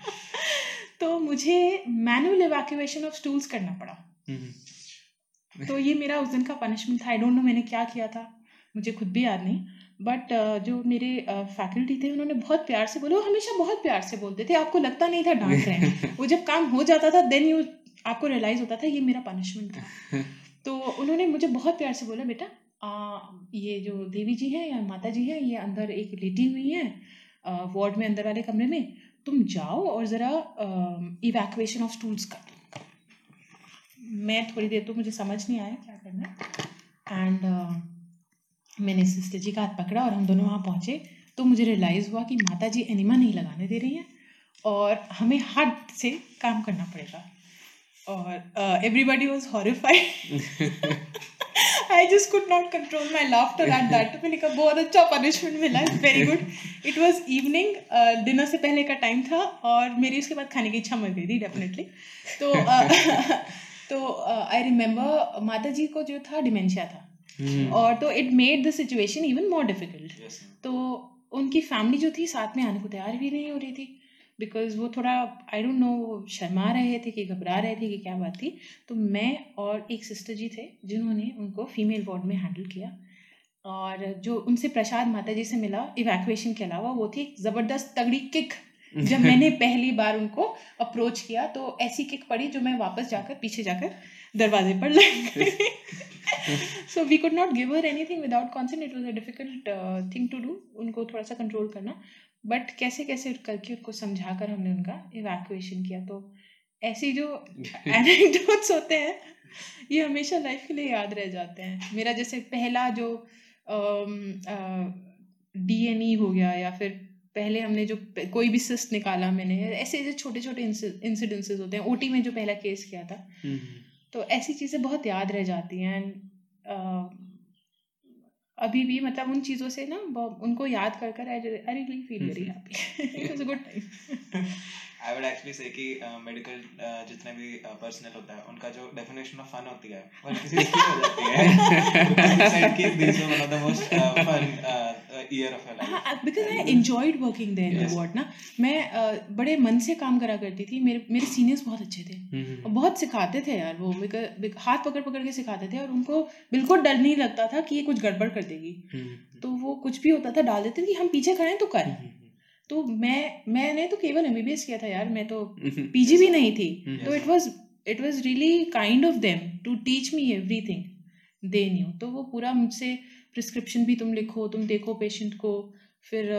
तो मुझे मैनुअल इवैक्यूएशन ऑफ़ स्टूल्स करना पड़ा। हम्म, तो ये मेरा उस दिन का पनिशमेंट था। आई डोंट नो मैंने क्या किया था। मुझे खुद भी याद नहीं। बट uh, जो मेरे फैकल्टी uh, थे उन्होंने बहुत प्यार से बोले वो हमेशा बहुत प्यार से बोलते थे। आपको लगता नहीं था डांट रहे हैं। वो जब काम हो जाता था देन यू आपको रियलाइज़ होता था ये मेरा पनिशमेंट था। तो उन्होंने मुझे बहुत प्यार से बोला बेटा आ, ये जो देवी जी हैं या माता जी हैं ये अंदर एक लेटी हुई हैं वार्ड में अंदर वाले कमरे में। तुम जाओ और ज़रा इवैक्यूएशन ऑफ़ स्टूल्स कर। मैं थोड़ी देर तो मुझे समझ नहीं आया क्या करना एंड मैंने सिस्टर जी का हाथ पकड़ा और हम दोनों वहाँ पहुँचे। तो मुझे रियलाइज़ हुआ कि माता जी एनिमा नहीं लगाने दे रही हैं और हमें हाथ से काम करना पड़ेगा। और everybody was horrified I just could not control my laughter at that मैंने कहा बहुत अच्छा पनिशमेंट मिला very good it was evening dinner से पहले का टाइम था और मेरी उसके बाद खाने की इच्छा मर गई थी डेफिनेटली तो uh, तो आई रिमेंबर माता जी को जो था डिमेंशिया था. हम्म, और तो it made the situation even more difficult तो उनकी फैमिली जो थी साथ में आने को तैयार भी नहीं हो रही थी. बिकॉज़ वो थोड़ा आई डोंट नो शर्मा रहे थे कि घबरा रहे थे कि क्या बात थी। तो मैं और एक सिस्टर जी थे जिन्होंने उनको फीमेल वार्ड में हैंडल किया। और जो उनसे प्रसाद माता जी से मिला इवैक्यूएशन के अलावा वो थी ज़बरदस्त तगड़ी किक जब मैंने पहली बार उनको अप्रोच किया तो ऐसी किक पड़ी जो मैं वापस जाकर पीछे जाकर दरवाजे पर लग गई। So we could not give her anything without consent it was a difficult thing to do उनको थोड़ा सा कंट्रोल करना। बट कैसे कैसे करके उनको समझा कर हमने उनका इवैक्यूएशन किया? तो ऐसी जो एनेक्डोट्स होते हैं ये हमेशा लाइफ के लिए याद रह जाते हैं। मेरा जैसे पहला जो डी एन ई हो गया या फिर पहले हमने जो कोई भी सिस्ट निकाला मैंने ऐसे ऐसे छोटे छोटे इंसिडेंसेस होते हैं। ओटी में जो पहला केस किया था तो ऐसी चीज़ें बहुत याद रह जाती हैं। एंड अभी भी मतलब उन चीज़ों से ना उनको याद कर कर I really feel very happy it was a good time I would actually say कि मेडिकल uh, uh, जितने भी पर्सनल uh, होता है उनका जो डेफिनेशन ऑफ़ फन होती है वो किसी की हो जाती है कि this is one of the most uh, fun uh, year of her life because I enjoyed working there yes. ward ना मैं uh, बड़े मन से काम करा करती थी मेरे मेरे सीनियर्स बहुत अच्छे थे mm-hmm. और बहुत सिखाते थे यार वो हाथ पकड़ पकड़ के सिखाते थे और उनको बिल्कुल डर नहीं लगता था कि ये कुछ गड़बड़ कर देगी mm-hmm. तो वो कुछ भी होता था डाल देते थे कि हम पीछे खड़े हैं तो कर mm-hmm. तो मैं मैंने तो केवल एमबीबीएस किया था यार मैं तो पीजी भी नहीं थी। तो it was it was really kind of them to teach me everything they knew तो वो पूरा मुझसे प्रिस्क्रिप्शन भी तुम लिखो तुम देखो पेशेंट को फिर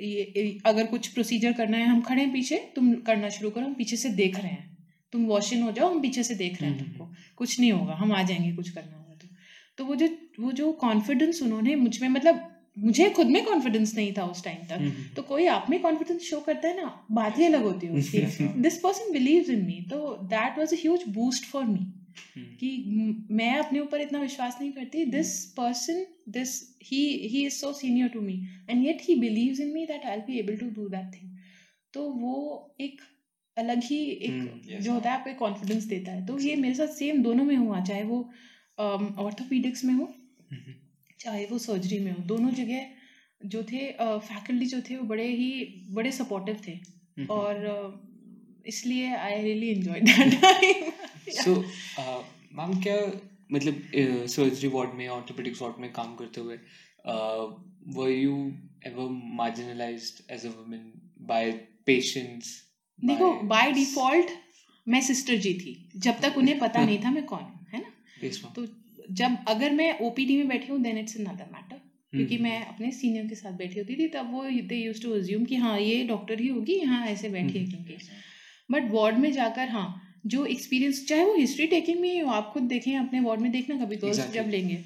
ये अगर कुछ प्रोसीजर करना है हम खड़े हैं पीछे तुम करना शुरू करो हम पीछे से देख रहे हैं। तुम वॉश इन हो जाओ हम पीछे से देख रहे हैं तुमको। कुछ नहीं होगा हम आ जाएँगे कुछ करना होगा तो। तो वो जो वो जो कॉन्फिडेंस उन्होंने मुझमें मतलब मुझे खुद में कॉन्फिडेंस नहीं था उस टाइम तक। हम्म, हम्म। तो कोई आप में कॉन्फिडेंस शो करता है ना बात ही अलग होती है उसकी। This person believe in me तो that was a boost for me कि मैं अपने ऊपर इतना विश्वास नहीं करती। This person this he he is so senior to me and yet he believe in me that I be able to do that thing तो वो एक अलग ही एक hmm, जो होता है आपको कॉन्फिडेंस देता है। तो ये मेरे साथ सेम दोनों में हुआ चाहे वो ऑर्थोपीडिक्स um, में हो चाहे वो सर्जरी में हो दोनों जगह जो थे फैकल्टी जो थे वो बड़े ही बड़े सपोर्टिव थे। और इसलिए I really enjoy that time so ma'am क्या मतलब सर्जरी वार्ड में ऑर्थोपेडिक्स वार्ड में काम करते हुए were you ever marginalised as a woman by patients देखो बाय डिफ़ॉल्ट मैं सिस्टर जी थी। जब तक उन्हें पता नहीं था मैं कौन है ना? तो जब अगर मैं ओपीडी में बैठी हूँ देन इट्स अनदर मैटर क्योंकि हम्म। मैं अपने सीनियर के साथ बैठी होती थी तब वो दे यूज़ टू अज्यूम कि हाँ ये डॉक्टर ही होगी यहाँ ऐसे बैठी है हम्म। क्योंकि बट वार्ड में जाकर हाँ जो एक्सपीरियंस चाहे वो हिस्ट्री टेकिंग में हो आप खुद देखें अपने वार्ड में देखना कभी गर्ल्स exactly. जब लेंगे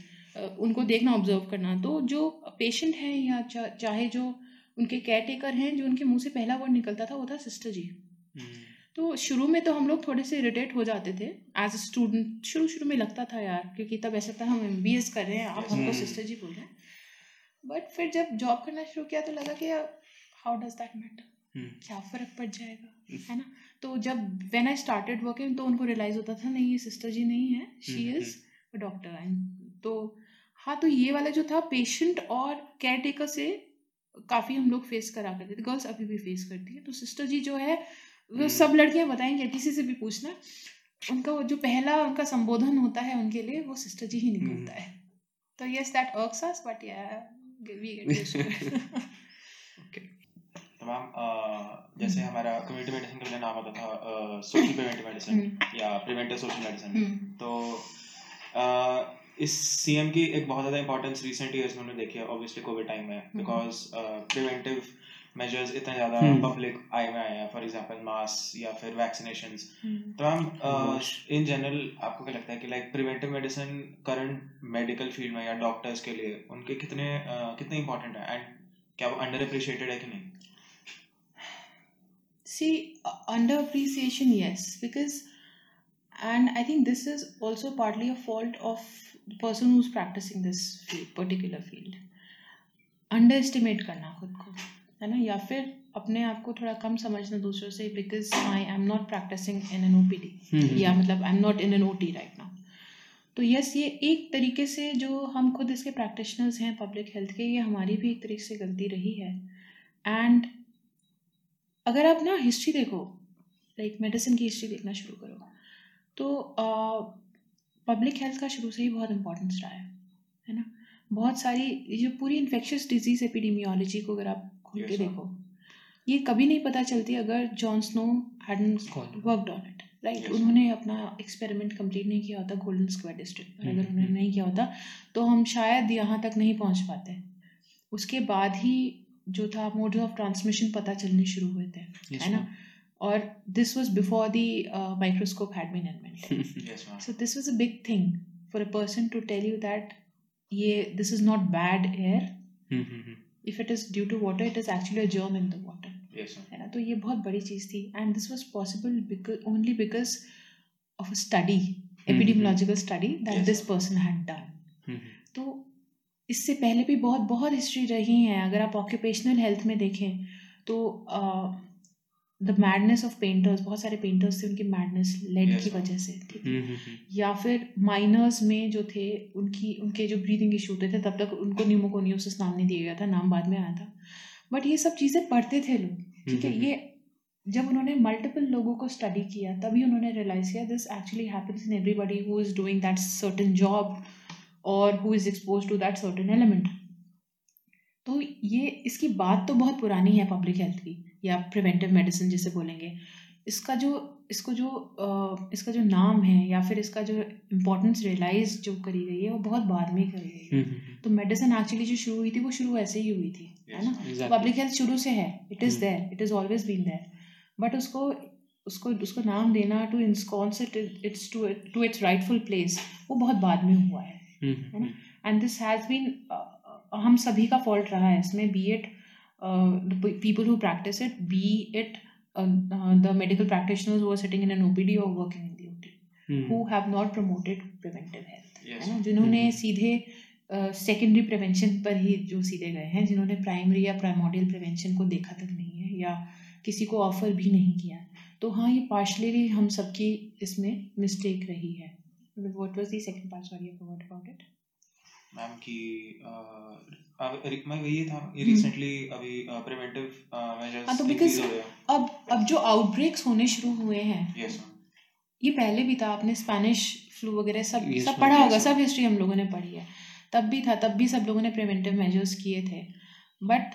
उनको देखना ऑब्ज़र्व करना तो जो पेशेंट हैं या चाहे जो उनके केयर टेकर हैं जो उनके मुँह से पहला वर्ड निकलता था वो था सिस्टर जी hmm. तो शुरू में तो हम लोग थोड़े से इरिटेट हो जाते थे एज अ स्टूडेंट शुरू शुरू में लगता था यार क्योंकि तब ऐसा था हम एम बी एस कर रहे हैं आप हमको सिस्टर जी बोल रहे हैं। बट फिर जब जॉब करना शुरू किया तो लगा कि हाउ डज दैट मैटर क्या फ़र्क पड़ जाएगा. है ना? तो जब वेन आई स्टार्टेड वर्किंग तो उनको रियलाइज़ होता था नहीं ये सिस्टर जी नहीं है she is a doctor and तो हाँ तो ये वाला जो था पेशेंट और केयर टेकर से काफ़ी हम लोग फेस करा करते थे गर्ल्स अभी भी फेस करती है। तो सिस्टर जी जो है वो हम्म। सब लड़कियाँ बताएँगे किसी से भी पूछना। उनका वो जो पहला उनका संबोधन होता है उनके लिए वो सिस्टर जी ही निकलता है। तो yes that works us but yeah we get तो मैम जैसे हम्म। हमारा कम्युनिटी मेडिसिन का नाम होता था सोशल प्रिवेंटिव मेडिसिन या प्रिवेंटिव सोशल मेडिसिन तो इस सीएम की एक बहुत ज़्यादा इंपॉर्टेंस रिसेंट ईयर्स में देखी है ऑब्वियसली कोविड टाइम में। बिकॉज़ प्रिवेंटिव मेजर्स इतने ज़्यादा पब्लिक। आए में आए हैं फॉर एग्जांपल मास या फिर वैक्सीनेशन हम्म। तो मैम इन जनरल आपको क्या लगता है कि like preventive medicine current medical field में या डॉक्टर्स के लिए उनके कितने uh, कितने इंपॉर्टेंट है? एंड क्या वो अंडर अप्रिशिएटेड है कि नहीं? See under appreciation yes because and i think this is also partly a fault of the person who's practicing this field, particular field. Underestimate करना खुद को। है ना? या फिर अपने आप को थोड़ा कम समझना दूसरों से because I am not practising in an O P D या मतलब I am not in an O T right now तो यस ये एक तरीके से जो हम खुद इसके प्रैक्टिशनर्स हैं पब्लिक हेल्थ के ये हमारी भी एक तरीके से गलती रही है. एंड अगर आप ना हिस्ट्री देखो लाइक मेडिसिन की हिस्ट्री देखना शुरू करो तो पब्लिक हेल्थ का शुरू से ही बहुत इंपॉर्टेंस रहा है है ना? बहुत सारी ये जो पूरी इन्फेक्शियस डिज़ीज़ एपिडेमियोलॉजी को अगर आप खोल के Yes, ma'am. देखो। ये कभी नहीं पता चलती अगर John Snow had. Worked on it right उन्होंने अपना एक्सपेरिमेंट कंप्लीट नहीं किया होता गोल्डन स्क्वायर डिस्ट्रिक्ट पर। अगर हम्म, उन्होंने हम्म। नहीं किया होता तो हम शायद यहाँ तक नहीं पहुँच पाते। उसके बाद ही जो था मोड ऑफ़ ट्रांसमिशन पता चलने शुरू हुए थे Yes, है ना? और this was before the microscope had been invented Yes, ma'am. So this was a big thing for a person to tell you that yeah, this is not if it is due to water it is actually a germ in the water है ना? तो ये बहुत बड़ी चीज़ थी। And this was possible only because of a study epidemiological study that this person had done तो इससे पहले भी बहुत बहुत हिस्ट्री रही है। अगर आप ऑक्यूपेशनल हेल्थ में देखें तो द मैडनेस ऑफ़ पेंटर्स बहुत सारे पेंटर्स थे उनकी मैडनेस लेड Yes, की वजह से ठीक है? हम्म, हम्म, हम्म. या फिर माइनर्स में जो थे उनकी उनके जो ब्रीदिंग इशू होते थे तब तक उनको न्यूमोकोनियोसिस नाम नहीं दिया गया था नाम बाद में आया था। बट ये सब चीज़ें पढ़ते थे लोग ठीक है? ये जब उन्होंने मल्टीपल लोगों को स्टडी किया तभी उन्होंने रियलाइज़ किया this actually happens in everybody who is doing that certain job और who is expose to that certain element तो ये इसकी बात तो बहुत पुरानी है पब्लिक हेल्थ की। या प्रिवेंटिव मेडिसिन जिसे बोलेंगे इसका जो इसको जो इसका जो नाम है या फिर इसका जो इम्पोर्टेंस रियलाइज़ जो करी गई है वो बहुत बाद में करी गई है। हम्म, हम्म, तो मेडिसिन एक्चुअली जो शुरू हुई थी वो शुरू ऐसे ही हुई थी है ना? हम्म. पब्लिक हेल्थ शुरू से है it is hmm. There it is always been there but उसको उसको उसको नाम देना to ensconce it its to to its rightful place वो बहुत बाद में हुआ है हम्म, है हम्म, ना एंड दिस हैज़ बीन हम सभी का फॉल्ट रहा है इसमें be it people who practise it be it the medical practitioners who are sitting in an OPD और working in the OPD hmm. Who have not promoted preventive health Yes. है ना जिन्होंने हम्म. सीधे सेकेंडरी प्रिवेंशन पर ही जो सीधे गए हैं जिन्होंने प्राइमरी या प्राइमोडियल प्रिवेंशन को देखा तक नहीं है या किसी को ऑफ़र भी नहीं किया तो हाँ ये पार्शली हम सबकी इसमें मिस्टेक रही है what was the second part sorry I forgot about it ma'am की मैं वही था ये हम्म। रिसेंटली अभी प्रिवेंटिव मेजर्स हाँ, तो बिकॉज़ अब अब जो आउटब्रेक्स होने शुरू हुए हैं यस ये पहले भी था आपने स्पेनिश फ्लू वगैरह सब Yes, सब पढ़ा yes, होगा. सब हिस्ट्री हम लोगों ने पढ़ी है तब भी था तब भी सब लोगों ने प्रिवेंटिव मेजर्स किए थे बट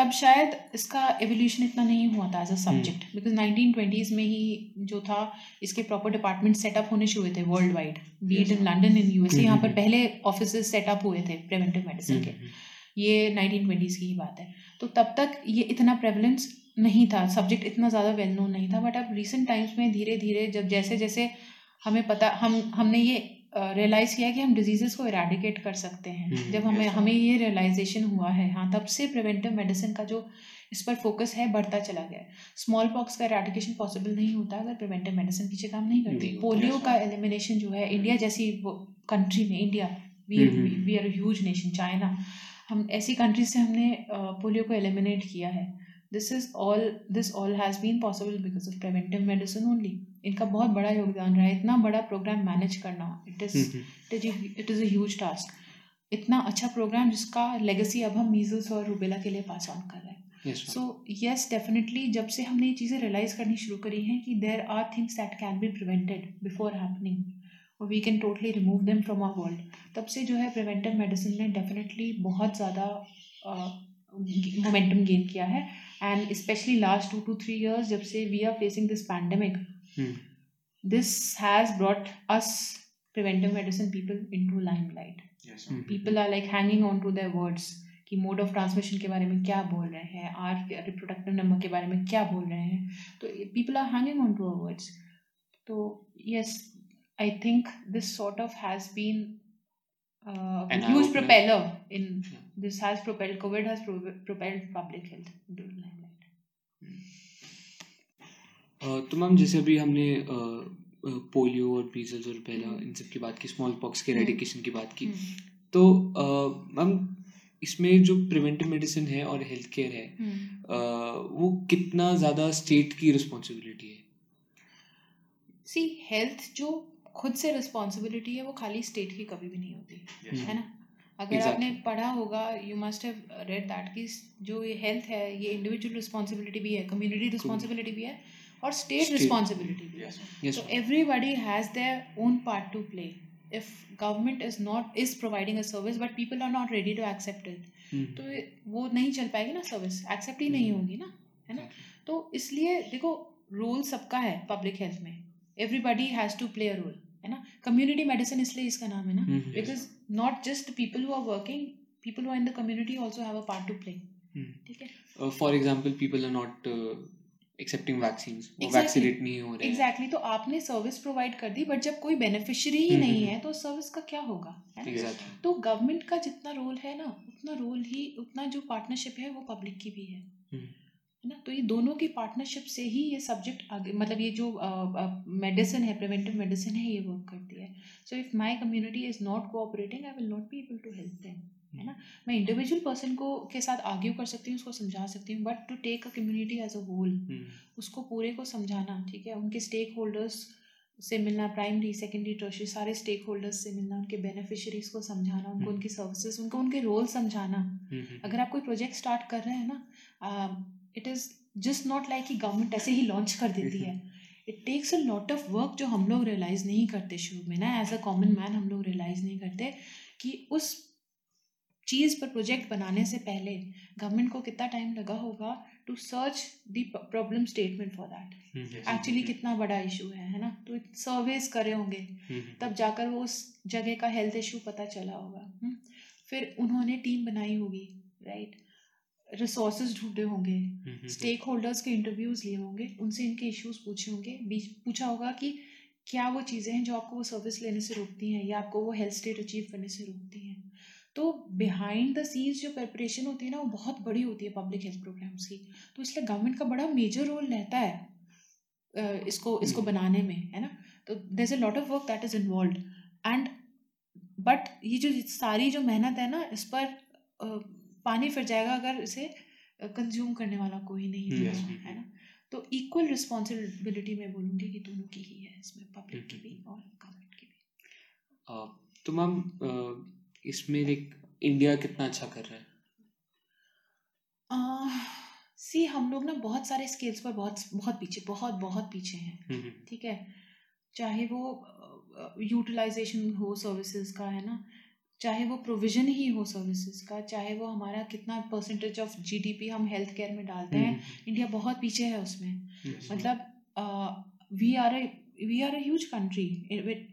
तब शायद इसका एवोल्यूशन इतना नहीं हुआ था as a subject because nineteen twenties में ही जो था इसके प्रॉपर डिपार्टमेंट सेटअप होने शुरू हुए थे worldwide be it in. London in USA यहाँ पर हम्म, पहले ऑफ़िस सेटअप हुए थे प्रिवेंटिव मेडिसिन के। ये नाइनटीन ट्वेंटीज़ की ही बात है। तो तब तक ये इतना प्रेवलेंस नहीं था सब्जेक्ट इतना ज़्यादा वेल नोन नहीं था बट अब रिसेंट टाइम्स में धीरे धीरे जब जैसे जैसे हमें पता हम हमने ये रियलाइज़ किया कि हम डिजीज़ेस को इरेडिकेट कर सकते हैं। हम्म, जब हमें हमें ये रियलाइजेशन हुआ है हाँ तब से प्रिवेंटिव मेडिसिन का जो इस पर फोकस है बढ़ता चला गया स्मॉल पॉक्स का इरेडिकेशन पॉसिबल नहीं होता अगर प्रिवेंटिव मेडिसिन पीछे काम नहीं करती। पोलियो का एलिमिनेशन जो है इंडिया जैसी कंट्री में India we hmm, hmm. We are huge nation China हम ऐसी कंट्रीज़ से हमने पोलियो को एलिमिनेट किया है। This is all this all has been possible because of preventive medicine only इनका बहुत बड़ा योगदान रहा है। इतना बड़ा प्रोग्राम मैनेज करना। It is it is a huge task इतना अच्छा प्रोग्राम जिसका लेगेसी अब हम मीजल्स और रूबेला के लिए पास ऑन कर रहे हैं। सो यस डेफिनेटली जब से हमने ये चीज़ें रियलाइज़ करनी शुरू करी हैं कि there are things that can be prevented before happening और we can totally remove them from our world तब से जो है प्रिवेंटिव मेडिसिन ने डेफिनेटली बहुत ज़्यादा मोमेंटम गेन किया है। And specially last two two three years जब से we are facing this pandemic this has brought us preventive medicine people into limelight. Yes hmm. people are like hanging on to their words कि mode of transmission के बारे में क्या बोल रहे हैं आर रिप्रोडक्टिव नंबर के बारे में क्या बोल रहे हैं। तो people are hanging on to our words तो yes I think this sort of has been huge. Propeller in this has propelled covid has pro- propelled public health. Into limelight uh, तो मैम जैसे अभी हमने polio और measles और पहला हम्म. इन सब की बात की स्मॉल पॉक्स के. रेडिकेशन की बात की तो मैम इसमें जो प्रिवेंटिव मेडिसिन है और हेल्थ केयर है. अ, वो कितना ज़्यादा स्टेट की रिस्पॉन्सिबिलिटी है? सी हेल्थ जो खुद से रिस्पॉन्सिबिलिटी है वो खाली स्टेट की कभी भी नहीं होती है ना? अगर Exactly. आपने पढ़ा होगा you must have read that कि जो ये हेल्थ है ये इंडिविजुअल रिस्पॉन्सिबिलिटी भी है कम्युनिटी रिस्पॉन्सिबिलिटी भी है और स्टेट State. रिस्पॉन्सिबिलिटी भी है। So yes has everybody own part to play if government is not is providing a service but people are not ready to accept to accept it, Hmm. तो वो नहीं चल पाएगी ना सर्विस एक्सेप्ट ही नहीं होगी ना है ना? तो इसलिए देखो रोल सबका है पब्लिक हेल्थ में. Everybody has to play a role है ना? कम्युनिटी मेडिसिन इसलिए इसका नाम है ना. Because not just people who are working people who are in the community also have a part to play. ठीक है? Uh, for example people are not uh, वो वैक्सीनेट नहीं हो रहे एग्जैक्टली तो आपने सर्विस प्रोवाइड कर दी बट जब कोई बेनिफिशियरी ही हम्म, नहीं हम्म, है तो सर्विस का क्या होगा? है तो गवर्नमेंट का जितना रोल है ना उतना रोल ही उतना जो पार्टनरशिप है वो पब्लिक की भी है। हम्म। है ना? तो ये दोनों की पार्टनरशिप से ही ये सब्जेक्ट आगे मतलब ये जो मेडिसिन है प्रिवेंटिव मेडिसिन है ये वर्क करती है। So if my community is not cooperating I will not be able to help them है ना? मैं इंडिविजुअल पर्सन को के साथ आर्ग्यू कर सकती हूँ उसको समझा सकती हूँ but to take a community as a whole उसको पूरे को समझाना ठीक है? उनके स्टेक होल्डर्स से मिलना प्राइमरी सेकेंडरी टर्शरी सारे स्टेक होल्डर्स से मिलना उनके बेनिफिशरीज को समझाना उनको हम्म। उनकी सर्विसेज़ उनको उनके रोल समझाना। अगर आप कोई प्रोजेक्ट स्टार्ट कर रहे हैं ना it is just not like कि गवर्नमेंट ऐसे ही लॉन्च कर देती है। It takes a lot of work जो हम लोग रियलाइज़ नहीं करते शुरू में ना एज अ कॉमन मैन हम लोग रियलाइज़ नहीं करते कि उस चीज़ पर प्रोजेक्ट बनाने से पहले गवर्नमेंट को कितना टाइम लगा होगा to search the problem statement for that actually कितना बड़ा इशू है है ना? तो सर्वेस करे होंगे। तब जाकर वो उस जगह का हेल्थ इशू पता चला होगा। हम्म? फिर उन्होंने टीम बनाई होगी राइट रिसोर्सेज ढूंढे होंगे स्टेक होल्डर्स के इंटरव्यूज़ लिए होंगे उनसे इनके इश्यूज़ पूछे होंगे बीच पूछा होगा कि क्या वो चीज़ें हैं जो आपको वो सर्विस लेने से रोकती हैं या आपको वो हेल्थ स्टेट अचीव करने से रोकती हैं। तो बिहाइंड द सीन्स जो प्रिपरेशन होती है ना वो बहुत बड़ी होती है पब्लिक हेल्थ प्रोग्राम्स की। तो इसलिए गवर्नमेंट का बड़ा मेजर रोल रहता है इसको इसको हम्म। बनाने में है ना? तो there is a lot of work that is involve and but ये जो सारी जो मेहनत है ना इस पर पानी फिर जाएगा अगर इसे कंज्यूम करने वाला कोई नहीं हम्म, है ना? तो इक्वल रिस्पॉन्सिबिलिटी मैं बोलूँगी कि दोनों की ही है इसमें पब्लिक की भी और गवर्नमेंट की भी। तो मैम इसमें लाइक इंडिया कितना अच्छा कर रहा है? सी हम लोग ना बहुत सारे स्केल्स पर बहुत बहुत पीछे बहुत बहुत पीछे हैं हम्म, ठीक है? चाहे वो यूटिलाइजेशन हो सर्विसेज़ का है ना? चाहे वो प्रोविज़न ही हो सर्विसेज़ का चाहे वो हमारा कितना परसेंटेज ऑफ़ जीडीपी हम हेल्थ केयर में डालते हैं हम्म, इंडिया बहुत पीछे है उसमें। हम्म, मतलब we are we are a huge country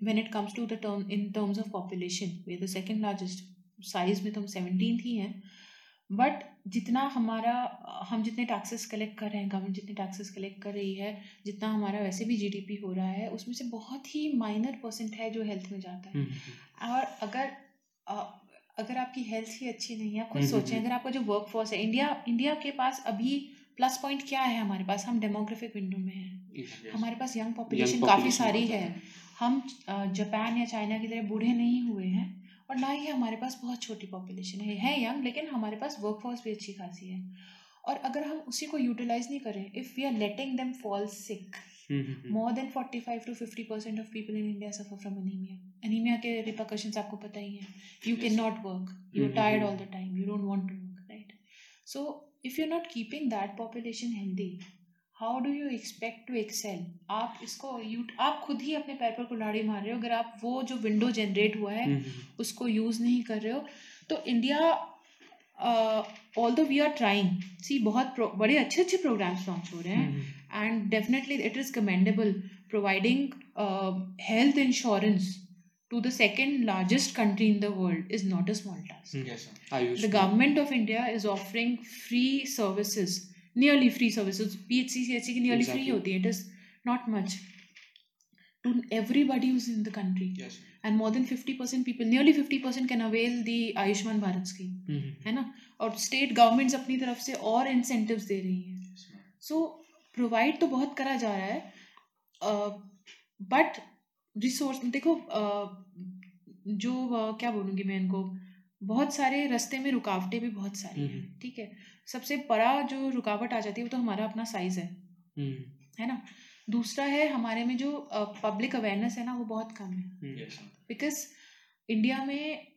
when it comes to in terms of population we are the second largest size में तो हम सेवनटीन ही हैं। बट जितना हमारा हम जितने टैक्सेस कलेक्ट कर रहे हैं गवर्नमेंट जितने टैक्सेस कलेक्ट कर रही है जितना हमारा वैसे भी जीडीपी हो रहा है उसमें से बहुत ही माइनर परसेंट है जो हेल्थ में जाता है। हम्म, और अगर अगर आपकी हेल्थ ही अच्छी नहीं है आप खुद हम्म, सोचें हम्म। अगर आपका जो वर्क फोर्स है इंडिया इंडिया के पास अभी प्लस पॉइंट क्या है हमारे पास? हम डेमोग्राफिक विंडो में हैं। हमारे पास यंग पॉपुलेशन काफ़ी सारी है। हम जापान या चाइना की तरह बूढ़े नहीं हुए हैं और ना ही हमारे पास बहुत छोटी पॉपुलेशन है। है यंग लेकिन हमारे पास वर्क फोर्स भी अच्छी खासी है। और अगर हम उसी को यूटिलाइज नहीं करें if we are letting them fall sick then forty five to fifty percent of people in India suffer from anemia anemia के रिपर्कशंस आपको पता ही है। You Yes. You are Mhm, tired mhm. All the time you don't want to work right so if you are not keeping that population healthy how do you expect to excel आप इसको you आप खुद ही अपने पैर पर कुल्हाड़ी मार रहे हो। अगर आप वो जो विंडो जनरेट हुआ है हम्म, उसको यूज़ नहीं कर रहे हो तो India although we are trying सी बहुत बड़े अच्छे अच्छे प्रोग्राम्स लॉन्च हो रहे हैं। हम्म, and definitely it is commendable providing uh, health insurance to the second largest country in the world is not a small task hmm, Yes, sir. Ayush the government of india is offering free services nearly free services phc chc की nearly free Exactly. होती है it is not much to everybody who's in the country Yes. and more than 50% people nearly 50% can avail the ayushman bharat scheme हम्म, हम्म, है ना और state governments अपनी तरफ से और इंसेंटिव्स दे रही हैं Yes, ma'am. सो प्रोवाइड तो बहुत करा जा रहा है बट रिसोर्स देखो uh, जो uh, क्या बोलूँगी मैं इनको बहुत सारे रास्ते में रुकावटें भी बहुत सारी हैं हम्म। ठीक है? सबसे बड़ा जो रुकावट आ जाती है वो तो हमारा अपना साइज़ है हम्म, है ना? दूसरा है हमारे में जो पब्लिक अवेयरनेस है ना वो बहुत कम है। हम्म. बिकॉज़ इंडिया में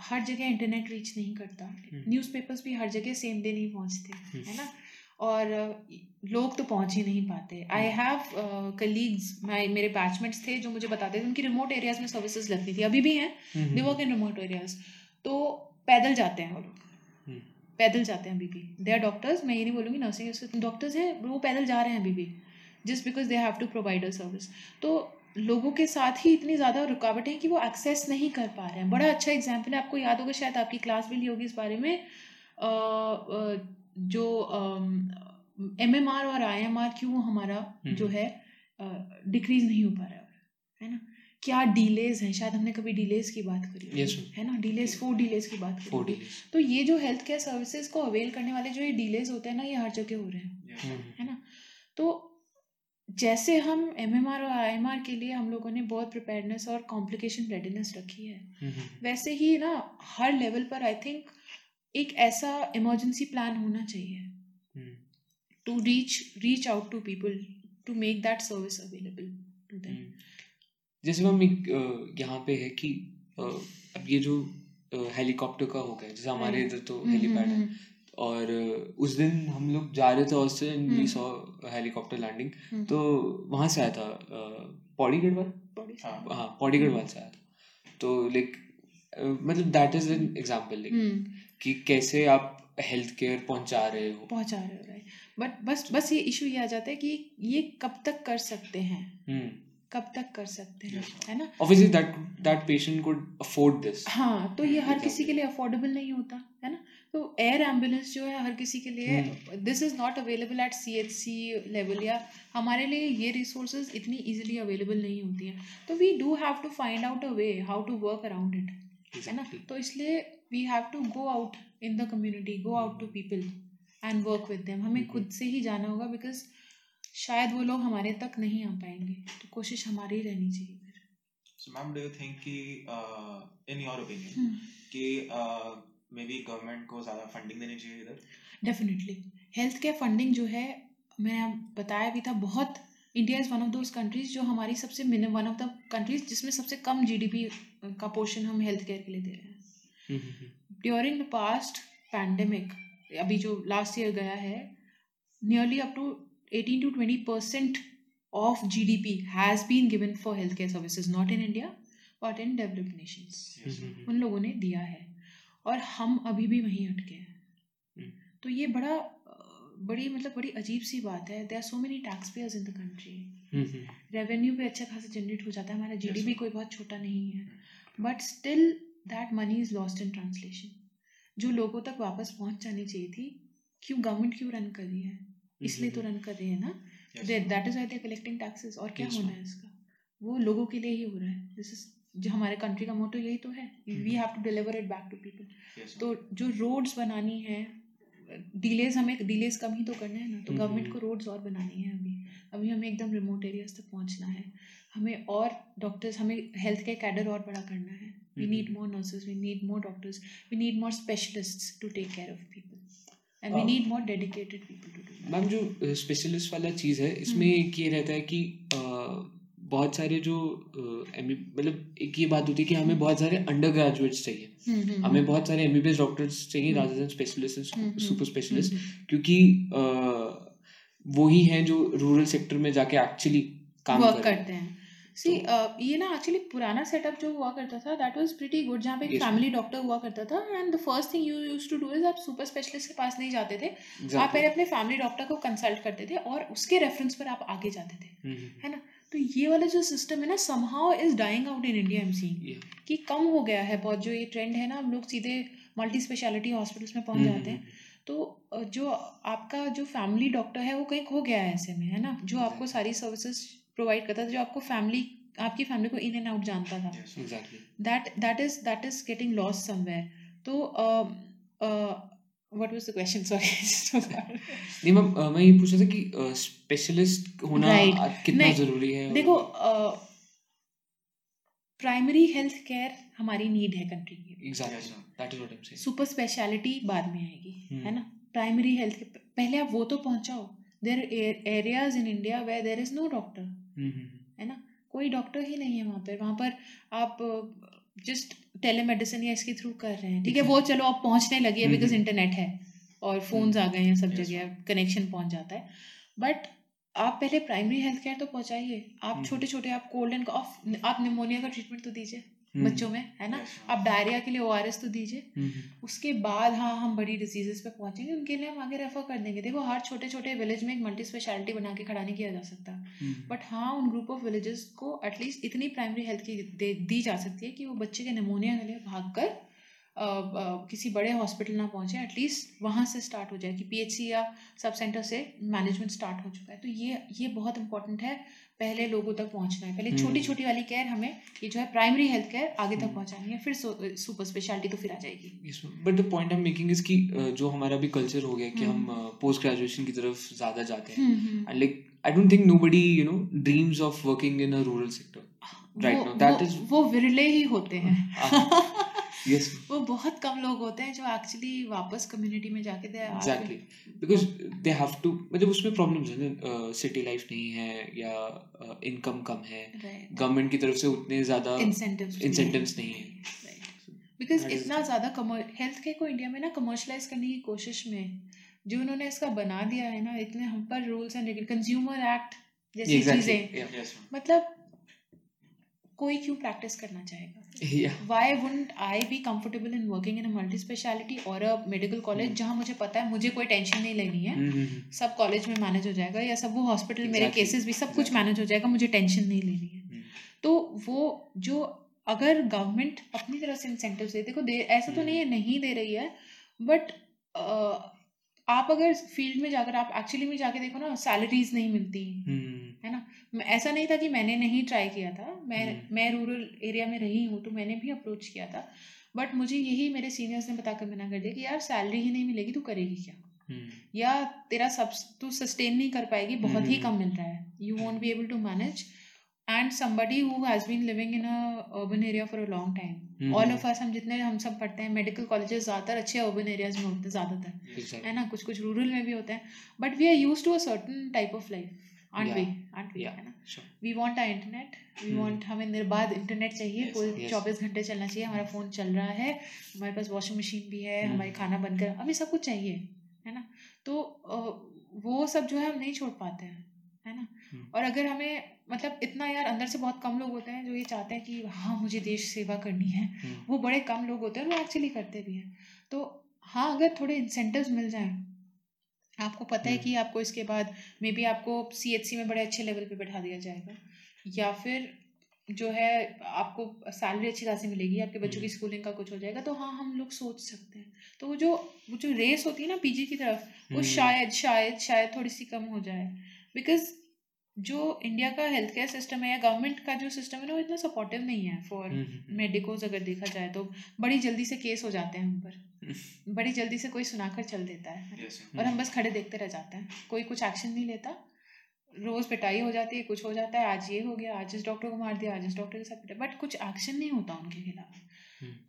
हर जगह इंटरनेट रीच नहीं करता। न्यूज़पेपर्स भी हर जगह सेम डे नहीं पहुँचते है ना? और लोग तो पहुँच ही नहीं पाते। आई हैव कलीग्स माई मेरे बैचमेट्स थे जो मुझे बताते थे उनकी रिमोट एरियाज़ में सर्विसेज़ लगती थी। अभी भी हैं they work in remote areas तो पैदल जाते हैं वो लोग। पैदल जाते हैं अभी भी। दे आर डॉक्टर्स मैं ये नहीं बोलूँगी नर्सिंग डॉक्टर्स हैं वो पैदल जा रहे हैं अभी भी। Just because they have to provide a service तो लोगों के साथ ही इतनी ज़्यादा रुकावटें हैं कि वो एक्सेस नहीं कर पा रहे हैं। बड़ा अच्छा एग्ज़ाम्पल है आपको याद होगा शायद आपकी क्लास भी ली होगी इस बारे में। जो एम एम आर और आई एम आर क्यों हमारा जो है डिक्रीज नहीं हो पा रहा है ना? क्या डिलेज हैं? शायद हमने कभी डिलेज की बात करी yes, है ना? डिलेज फोर डिलेज की बात करी तो ये जो हेल्थ केयर सर्विसेज़ को अवेल करने वाले जो ये डिलेज होते हैं ना ये हर जगह हो रहे हैं है ना? तो जैसे हम एम एम आर और आई एम आर के लिए हम लोगों ने बहुत प्रिपेयरनेस और कॉम्प्लिकेशन रेडीनेस रखी है वैसे ही ना हर लेवल पर आई थिंक एक ऐसा इमरजेंसी प्लान होना चाहिए। To reach reach out to people to make that service available to them जैसे मैम एक यहाँ पे है कि अब ये जो हेलीकॉप्टर का हो गया जैसे हमारे इधर तो हेलीपैड है। और उस दिन हम लोग जा रहे थे Australia we saw helicopter landing तो वहाँ से आया था पौड़ीगढ़ वाल हाँ पौड़ीगढ़ वाल से आया था। तो लाइक मतलब that is an example like कि कैसे आप हेल्थ केयर पहुँचा रहे हो? पहुँचा रहे हो राइट बट बस बस ये इशू ये आ जाता है कि ये कब तक कर सकते हैं? कब तक कर सकते हैं है ना? Obviously that that patient could afford this. हाँ तो ये हर किसी के लिए अफोर्डेबल नहीं होता है ना? तो एयर एंबुलेंस जो है हर किसी के लिए this is not available at C H C level या हमारे लिए ये रिसोर्सेज इतनी इजीली अवेलेबल नहीं होती हैं। तो we do have to find out a way how to work around it है ना? तो इसलिए we have to go out in the community go out to people and work with them हमें खुद से ही जाना होगा बिकॉज़ शायद वो लोग हमारे तक नहीं आ पाएँगे। तो कोशिश हमारी ही रहनी चाहिए फिर। So ma'am do you think कि इन योर ओपिनियन कि मे बी गवर्नमेंट को ज़्यादा फंडिंग देनी चाहिए इधर? डेफिनेटली हेल्थ केयर फंडिंग जो है मैंने बताया भी था बहुत India is one of those countries जो हमारी सबसे वन ऑफ़ द कंट्रीज़ जिसमें सबसे कम जीडीपी का पोर्शन हम हेल्थ केयर के लिए दे रहे हैं। ड्यूरिंग द पास्ट पैंडेमिक अभी जो लास्ट ईयर गया है nearly up to 18 to 20 percent of GDP has been given for healthcare services, not in India, but in developed nations. उन लोगों ने दिया है। और हम अभी भी वहीं अटके हैं। तो ये बड़ा बड़ी मतलब बड़ी अजीब सी बात है। They are so many tax payers in the country revenue भी अच्छा खासा जनरेट हो जाता है। हमारा जी डी कोई बहुत छोटा नहीं है। But still that money is lost in translation जो लोगों तक वापस पहुँच जानी चाहिए थी क्यों गवर्नमेंट क्यों रन कर रही है? इसलिए तो रन कर रही है ना? That is why they collecting taxes और क्या होना है इसका? वो लोगों के लिए ही हो रहा है। दिस इज़ जो हमारे कंट्री का मोटो यही तो है। We have to deliver it back to people तो जो रोड्स बनानी है डिलेज हमें डिलेज कम ही तो करना है ना। तो गवर्नमेंट mm-hmm. को रोड्स और बनानी है अभी। अभी हमें एकदम रिमोट एरियाज़ तक पहुँचना है। हमें और डॉक्टर्स हमें हेल्थ केयर कैडर और बड़ा करना है। We need more nurses we need more doctors we need more specialist to take care of people and we need more dedicated people to do ma'am जो स्पेशलिस्ट वाला चीज़ है इसमें एक हम्म। ये रहता है कि बहुत सारे जो मतलब एक ये बात होती है कि हमें बहुत सारे अंडर ग्रेजुएट्स चाहिए। हम्म, हम्म, हमें बहुत सारे एम डॉक्टर्स चाहिए rather than specialist super specialist क्योंकि वो ही हैं जो रूरल सेक्टर में जाके एक्चुअली काम करते हैं। सी uh, ये ना एक्चुअली पुराना सेटअप जो हुआ करता था दैट वाज प्रीटी गुड जहाँ पे एक फैमिली डॉक्टर हुआ करता था and the first thing you use to do is आप सुपर स्पेशलिस्ट के पास नहीं जाते थे। exactly. आप पहले अपने फैमिली डॉक्टर को कंसल्ट करते थे और उसके रेफरेंस पर आप आगे जाते थे। mm-hmm. है ना? तो ये वाला जो सिस्टम है ना somehow is dying out in India M C कि कम हो गया है बहुत जो ये ट्रेंड है ना हम लोग सीधे मल्टी स्पेशलिटी हॉस्पिटल्स में पहुँच जाते हैं. तो जो आपका जो फैमिली डॉक्टर है वो कहीं खो गया है ऐसे में है ना? जो आपको सारी सर्विसेज़ प्रोवाइड करता था जो आपको फैमिली आपकी फैमिली को इन एंड आउट जानता था। That that is that is getting loss somewhere तो what was the question sorry नहीं मैम मैं ये पूछ रहा था कि स्पेशलिस्ट होना right. कितना ज़रूरी है? देखो प्राइमरी हेल्थ केयर हमारी नीड है कंट्री की। Exactly that is what I am saying super speciality बाद में आएगी hmm. है ना? प्राइमरी हेल्थ पहले आप वो तो पहुंचाओ। There areas in India where there is no doctor है ना कोई डॉक्टर ही नहीं है वहाँ पर वहाँ पर आप जस्ट टेलीमेडिसिन या इसके थ्रू कर रहे हैं ठीक है वो चलो आप पहुँचने लगी है बिकॉज़ हम्म। इंटरनेट है और फोन्स आ गए हैं सब. जगह कनेक्शन पहुँच जाता है बट आप पहले प्राइमरी हेल्थ केयर तो पहुँचाइए आप हम्म। छोटे छोटे आप कोल्ड एंड कॉफ आप निमोनिया का ट्रीटमेंट तो दीजिए हम्म। बच्चों में है ना? आप डायरिया के लिए ओआरएस तो दीजिए। हम्म, उसके बाद हाँ हम बड़ी डिजीजेस पे पहुँचेंगे उनके लिए हम आगे रेफर कर देंगे। देखो हर छोटे छोटे विलेज में एक मल्टी स्पेशलिटी बना के खड़ा नहीं किया जा सकता। हम्म, बट हाँ उन ग्रुप ऑफ़ विलेजेस को एटलीस्ट इतनी प्राइमरी हेल्थ की दी जा सकती है कि वो बच्चे के निमोनिया के लिए भाग कर अ, अ, किसी बड़े हॉस्पिटल ना पहुँचे। एटलीस्ट वहाँ से स्टार्ट हो जाए कि पीएचसी या सब सेंटर से मैनेजमेंट स्टार्ट हो चुका है। तो ये ये बहुत इंपॉर्टेंट है। पहले लोगों तक पहुँचना है पहले हम्म। छोटी छोटी वाली केयर हमें ये जो है प्राइमरी हेल्थ केयर आगे तक हम्म। पहुंचानी है फिर सुपर स्पेशलिटी तो फिर आ जाएगी but the point I am making is कि जो हमारा भी कल्चर हो गया कि हम हम्म। पोस्ट ग्रेजुएशन की तरफ़ ज़्यादा जाते हैं हम्म, हम्म। and like I don't think nobody you know dreams of working in a rural sector. Right वो, now, that वो, विरले ही होते हैं Yes, वो बहुत कम लोग होते हैं जो एक्चुअली वापस कम्युनिटी में जाके दे exactly. Because they have to मतलब उसमें problems है सिटी लाइफ नहीं है या इनकम uh, कम है गवर्नमेंट की तरफ़ से उतने ज़्यादा इंसेंटिव्स incentives नहीं है. बिकॉज़ is- इतना ज़्यादा हेल्थ केयर को इंडिया में ना कमर्शलाइज करने की कोशिश में जो उन्होंने इसका बना दिया है ना इतने हम पर रूल्स एंड कंज्यूमर एक्ट जैसी चीज़ें. मतलब कोई क्यों प्रैक्टिस करना चाहेगा? Yeah. Why wouldn't I be comfortable in working in a multi speciality or a medical college जहाँ मुझे पता है मुझे कोई टेंशन नहीं लेनी है। हम्म, सब कॉलेज में मैनेज हो जाएगा या सब वो हॉस्पिटल मेरे Exactly, केसेस भी सब कुछ exactly. मैनेज हो जाएगा मुझे टेंशन नहीं लेनी है। हम्म, तो वो जो अगर गवर्नमेंट अपनी तरफ़ से इंसेंटिव दे देखो दे ऐसा तो। नहीं है नहीं दे रही है बट आप अगर फ़ील्ड में जाकर आप एक्चुअली में जाके देखो ना सैलरीज नहीं मिलती। ऐसा नहीं था कि मैंने नहीं ट्राई किया था। मैं हम्म। मैं रूरल एरिया में रही हूँ तो मैंने भी अप्रोच किया था। बट मुझे यही मेरे सीनियर्स ने बताकर मना कर दिया कि यार सैलरी ही नहीं मिलेगी तू करेगी क्या? हम्म, या तेरा सब तू सस्टेन नहीं कर पाएगी बहुत ही हम्म। कम मिल रहा है। You won't be able to manage and somebody who has been living in urban area for a long time all of us हम जितने हम सब पढ़ते हैं मेडिकल कॉलेजेस ज़्यादातर अच्छे अर्बन एरियाज़ में होते हैं ज़्यादातर। है ना? कुछ कुछ रूरल में भी होते हैं। But we are use to a certain type of life we Yeah. Yeah. है ना Sure. Want a internet we Hmm. हमें निर्बाध इंटरनेट चाहिए Yes, कोई yes. घंटे चलना चाहिए हमारा फ़ोन चल रहा है हमारे पास वॉशिंग मशीन भी है Hmm. हमारे खाना बनकर हमें सब कुछ चाहिए है ना तो वो सब जो है हम नहीं छोड़ पाते हैं है ना Hmm. और अगर हमें मतलब इतना यार अंदर से बहुत कम लोग होते हैं जो ये चाहते हैं कि हाँ मुझे देश सेवा करनी है वो बड़े कम लोग होते हैं वो एक्चुअली करते भी हैं तो हाँ अगर थोड़े इंसेंटिव्स मिल जाएँ आपको पता है हम्म। कि आपको इसके बाद मे बी आपको सीएचसी में बड़े अच्छे लेवल पे बैठा दिया जाएगा या फिर जो है आपको सैलरी अच्छी खासी मिलेगी आपके बच्चों की हम्म। स्कूलिंग का कुछ हो जाएगा तो हाँ हम लोग सोच सकते हैं तो वो जो वो जो रेस होती है ना पीजी की तरफ़ वो हम्म, शायद शायद शायद थोड़ी सी कम हो जाए बिकॉज़ जो इंडिया का हेल्थ केयर सिस्टम है या गवर्नमेंट का जो सिस्टम है ना वो इतना सपोर्टिव नहीं है फॉर हम्म, हम्म, मेडिकोज अगर देखा जाए तो। बड़ी जल्दी से केस हो जाते हैं हम पर। बड़ी जल्दी से कोई सुनाकर चल देता है। Yes, और हम बस खड़े देखते रह जाते हैं। कोई कुछ एक्शन नहीं लेता। रोज पिटाई हो जाती है कुछ हो जाता है। आज ये हो गया आज इस डॉक्टर को मार दिया आज इस डॉक्टर के साथ पिटाई। बट कुछ एक्शन नहीं होता उनके खिलाफ। हम्म।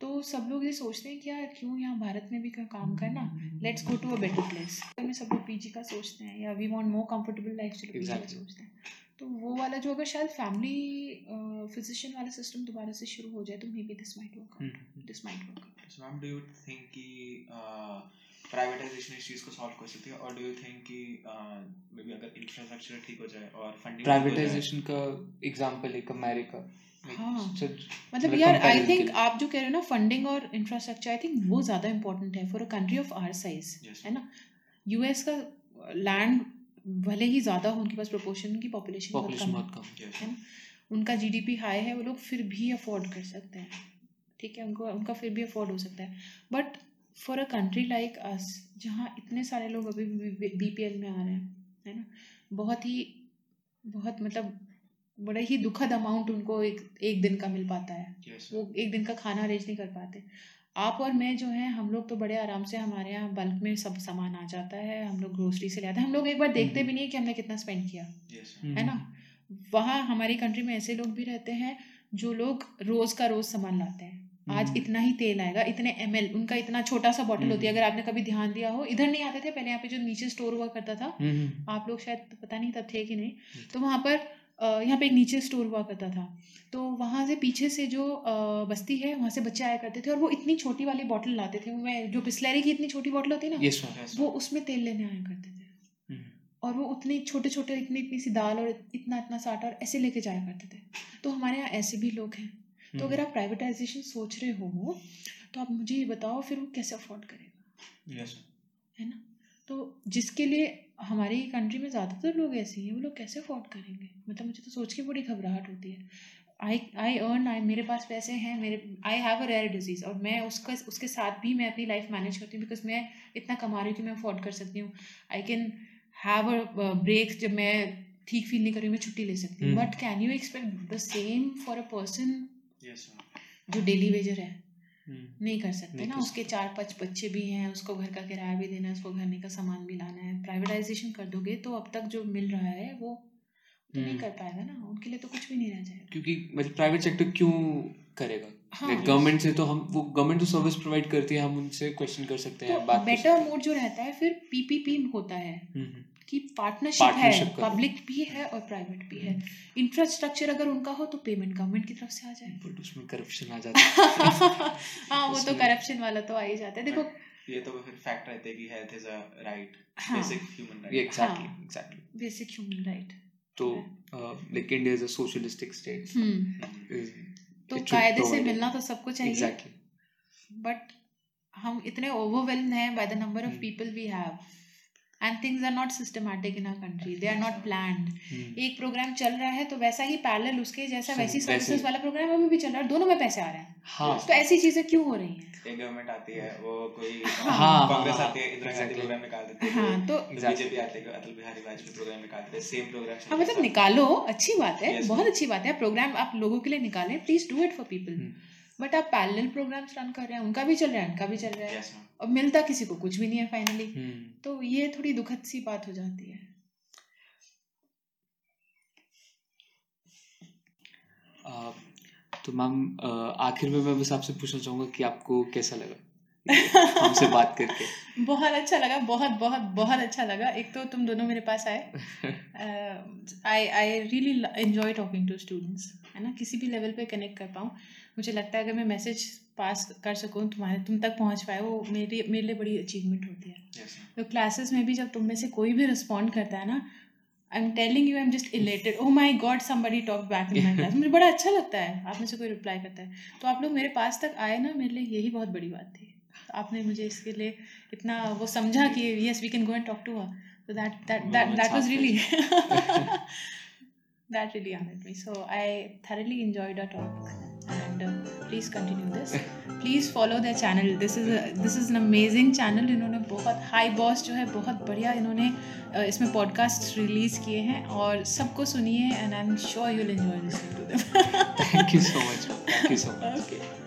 तो सब लोग ये सोचते हैं कि यार क्यों यहाँ भारत में भी काम करना? Let's go to a better place में सब लोग पीजी का सोचते हैं या we want more comfortable life चलो पीजी का सोचते हैं। तो वो वाला जो अगर शायद फैमिली फिजिशियन वाला सिस्टम दोबारा से शुरू हो जाए तो maybe this might work hmm, this might work So, ma'am, do you think कि प्राइवेटाइजेशन इस चीज़ को सॉल्व कर सकती है? और डू यू थिंक कि मे बी अगर इंफ्रास्ट्रक्चर ठीक हो जाए और फंडिंग प्राइवेटाइजेशन का एग्जांपल एक अमेरिका हाँ। मतलब यार आई थिंक आप जो कह रहे हो ना फंडिंग और इंफ्रास्ट्रक्चर आई थिंक वो ज़्यादा इंपॉर्टेंट है for a country of our size है ना? यूएस का लैंड भले ही ज़्यादा हो उनके पास प्रोपोर्शन की पॉपुलेशन बहुत कम है. है ना? उनका जीडीपी हाई है वो लोग फिर भी अफोर्ड कर सकते हैं ठीक है? उनको उनका फिर भी अफोर्ड हो सकता है। But for a country like us जहाँ इतने सारे लोग अभी बीपीएल में आ रहे हैं है ना? बहुत ही बहुत मतलब बड़ा ही दुखद अमाउंट उनको एक एक दिन का मिल पाता है Yes. वो एक दिन का खाना अरेंज नहीं कर पाते आप और मैं जो है हम लोग तो बड़े आराम से हमारे यहाँ बल्क में सब सामान आ जाता है हम लोग ग्रोसरी से ले आते हैं हम लोग एक बार देखते हम्म। भी नहीं है कि हमने कितना स्पेंड किया Yes. है ना वहाँ हमारी कंट्री में ऐसे लोग भी रहते हैं जो लोग रोज का रोज सामान लाते हैं आज हम्म। इतना ही तेल आएगा इतने एमएल उनका इतना छोटा सा बॉटल होती है हम्म। अगर आपने कभी ध्यान दिया हो इधर नहीं आते थे पहले यहाँ पे जो नीचे स्टोर हुआ करता था आप लोग शायद पता नहीं तब थे कि नहीं। तो वहाँ पर यहाँ पे एक नीचे स्टोर हुआ करता था। तो वहाँ से पीछे से जो बस्ती है वहाँ से बच्चे आया करते थे और वो इतनी छोटी वाली बॉटल लाते थे। मैं जो बिस्लरी की इतनी छोटी बॉटल होती है ना मैम Yes, वो उसमें तेल लेने आया करते थे। और वो उतने छोटे छोटे इतनी इतनी सी दाल और इतना इतना सा आटा और ऐसे लेके जाया करते थे। तो हमारे यहाँ ऐसे भी लोग हैं। तो अगर आप प्राइवेटाइजेशन सोच रहे हो तो आप मुझे ये बताओ फिर वो कैसे अफोर्ड करेगा? Yes, है ना? तो जिसके लिए हमारी कंट्री में ज़्यादातर लोग ऐसे ही हैं वो लोग कैसे अफोर्ड करेंगे? मतलब मुझे तो सोच के बड़ी घबराहट होती है। आई आई अर्न आई मेरे पास पैसे हैं मेरे I have a rare disease और मैं उसका उसके साथ भी मैं अपनी लाइफ मैनेज करती हूँ बिकॉज़ मैं इतना कमा रही हूँ कि मैं अफोर्ड कर सकती हूँ। I can have a break जब मैं ठीक फील नहीं कर रही मैं छुट्टी ले सकती हूँ। But can you expect the same for a person जो डेली वेजर है? नहीं कर सकते ना। उसके चार पाँच बच्चे भी हैं उसको घर का किराया भी देना है उसको घर का सामान भी लाना है। प्राइवेटाइजेशन कर दोगे तो अब तक जो मिल रहा है वो तो नहीं हम्म। कर पाएगा ना। उनके लिए तो कुछ भी नहीं रह जाएगा। क्योंकि मतलब प्राइवेट सेक्टर क्यों करेगा? हाँ, गवर्नमेंट से तो हम वो गवर्नमेंट तो सर्विस प्रोवाइड करती है हम उनसे क्वेश्चन कर सकते हैं तो बेटर मोड जो रहता है फिर पीपीपी होता है हैं। हम्म, हम्म, कि पार्टनरशिप है पब्लिक भी है और प्राइवेट भी है। इंफ्रास्ट्रक्चर अगर उनका हो तो पेमेंट गवर्नमेंट की तरफ़ से आ जाए। But उसमें करप्शन आ जाता है। हाँ वो तो करप्शन वाला तो आ ही जाता है। देखो ये तो फिर फैक्ट रहते हैं कि हेल्थ इज़ अ राइट हाँ। बेसिक ह्यूमन राइट एग्जैक्टली हाँ। एग्जैक्टली बेसिक ह्यूमन राइट तो like India is a socialistic state हम्म। तो कायदे से मिलना तो सबको चाहिए। एग्जैक्टली बट हम इतने ओवरवेल्ड हैं by the number of. People we have and things are not systematic in our country they are not planned एक प्रोग्राम चल रहा है तो वैसा ही पैरेलल उसके जैसा वैसी वैसे सर्विसेज़। वाला प्रोग्राम अभी भी चल रहा है दोनों में पैसे आ रहे हैं। हाँ। तो ऐसी चीज़ें क्यों हो रही हैं? एक गवर्नमेंट आती है वो कोई हाँ, कांग्रेस हाँ, आती है इंदिरा गांधी exactly. प्रोग्राम निकाल देती है। हाँ तो Exactly. बीजेपी आती है अटल बिहारी वाजपेयी प्रोग्राम निकाल देते हैं सेम प्रोग्राम हाँ मतलब निकालो अच्छी बात है बहुत. अच्छी बात है। प्रोग्राम आप लोगों के लिए निकालें please do it for people. But आप पैरेलल प्रोग्राम्स रन कर रहे हैं उनका भी चल रहा है उनका भी चल रहा है। मैम और मिलता किसी को कुछ भी नहीं है फाइनली हम्म, तो ये थोड़ी दुखद सी बात हो जाती है। आ, तो मैम आ, आखिर में मैं बस आपसे पूछना चाहूँगा कि आपको कैसा लगा? हमसे बात करके। बहुत अच्छा लगा बहुत बहुत बहुत अच्छा लगा। एक तो तुम दोनों मेरे पास आए। I I really enjoy talking to students है ना? किसी भी लेवल पे कनेक्ट कर पाऊँ। मुझे लगता है अगर मैं मैसेज पास कर सकूँ तुम्हारे तुम तक पहुँच पाए वो मेरे मेरे लिए बड़ी अचीवमेंट होती है। तो क्लासेस में भी जब तुम में से कोई भी रिस्पॉन्ड करता है ना I am telling you I am just elated oh my God somebody talk back in my class मुझे बड़ा अच्छा लगता है आप में से कोई रिप्लाई करता है। तो आप लोग मेरे पास तक आए ना मेरे लिए यही बहुत बड़ी बात थी। आपने मुझे इसके लिए इतना वो समझा कि yes we can go and talk to her so that that that that was really that really honored me. So i thoroughly enjoyed our talk. And uh, please continue this please follow their channel this is a this is an amazing channel इन्होंने बहुत हाई बॉस जो है बहुत बढ़िया इन्होंने uh, इसमें पॉडकास्ट रिलीज़ किए हैं और सबको सुनिए and I am sure you will enjoy listening to them thank you so much thank you so much okay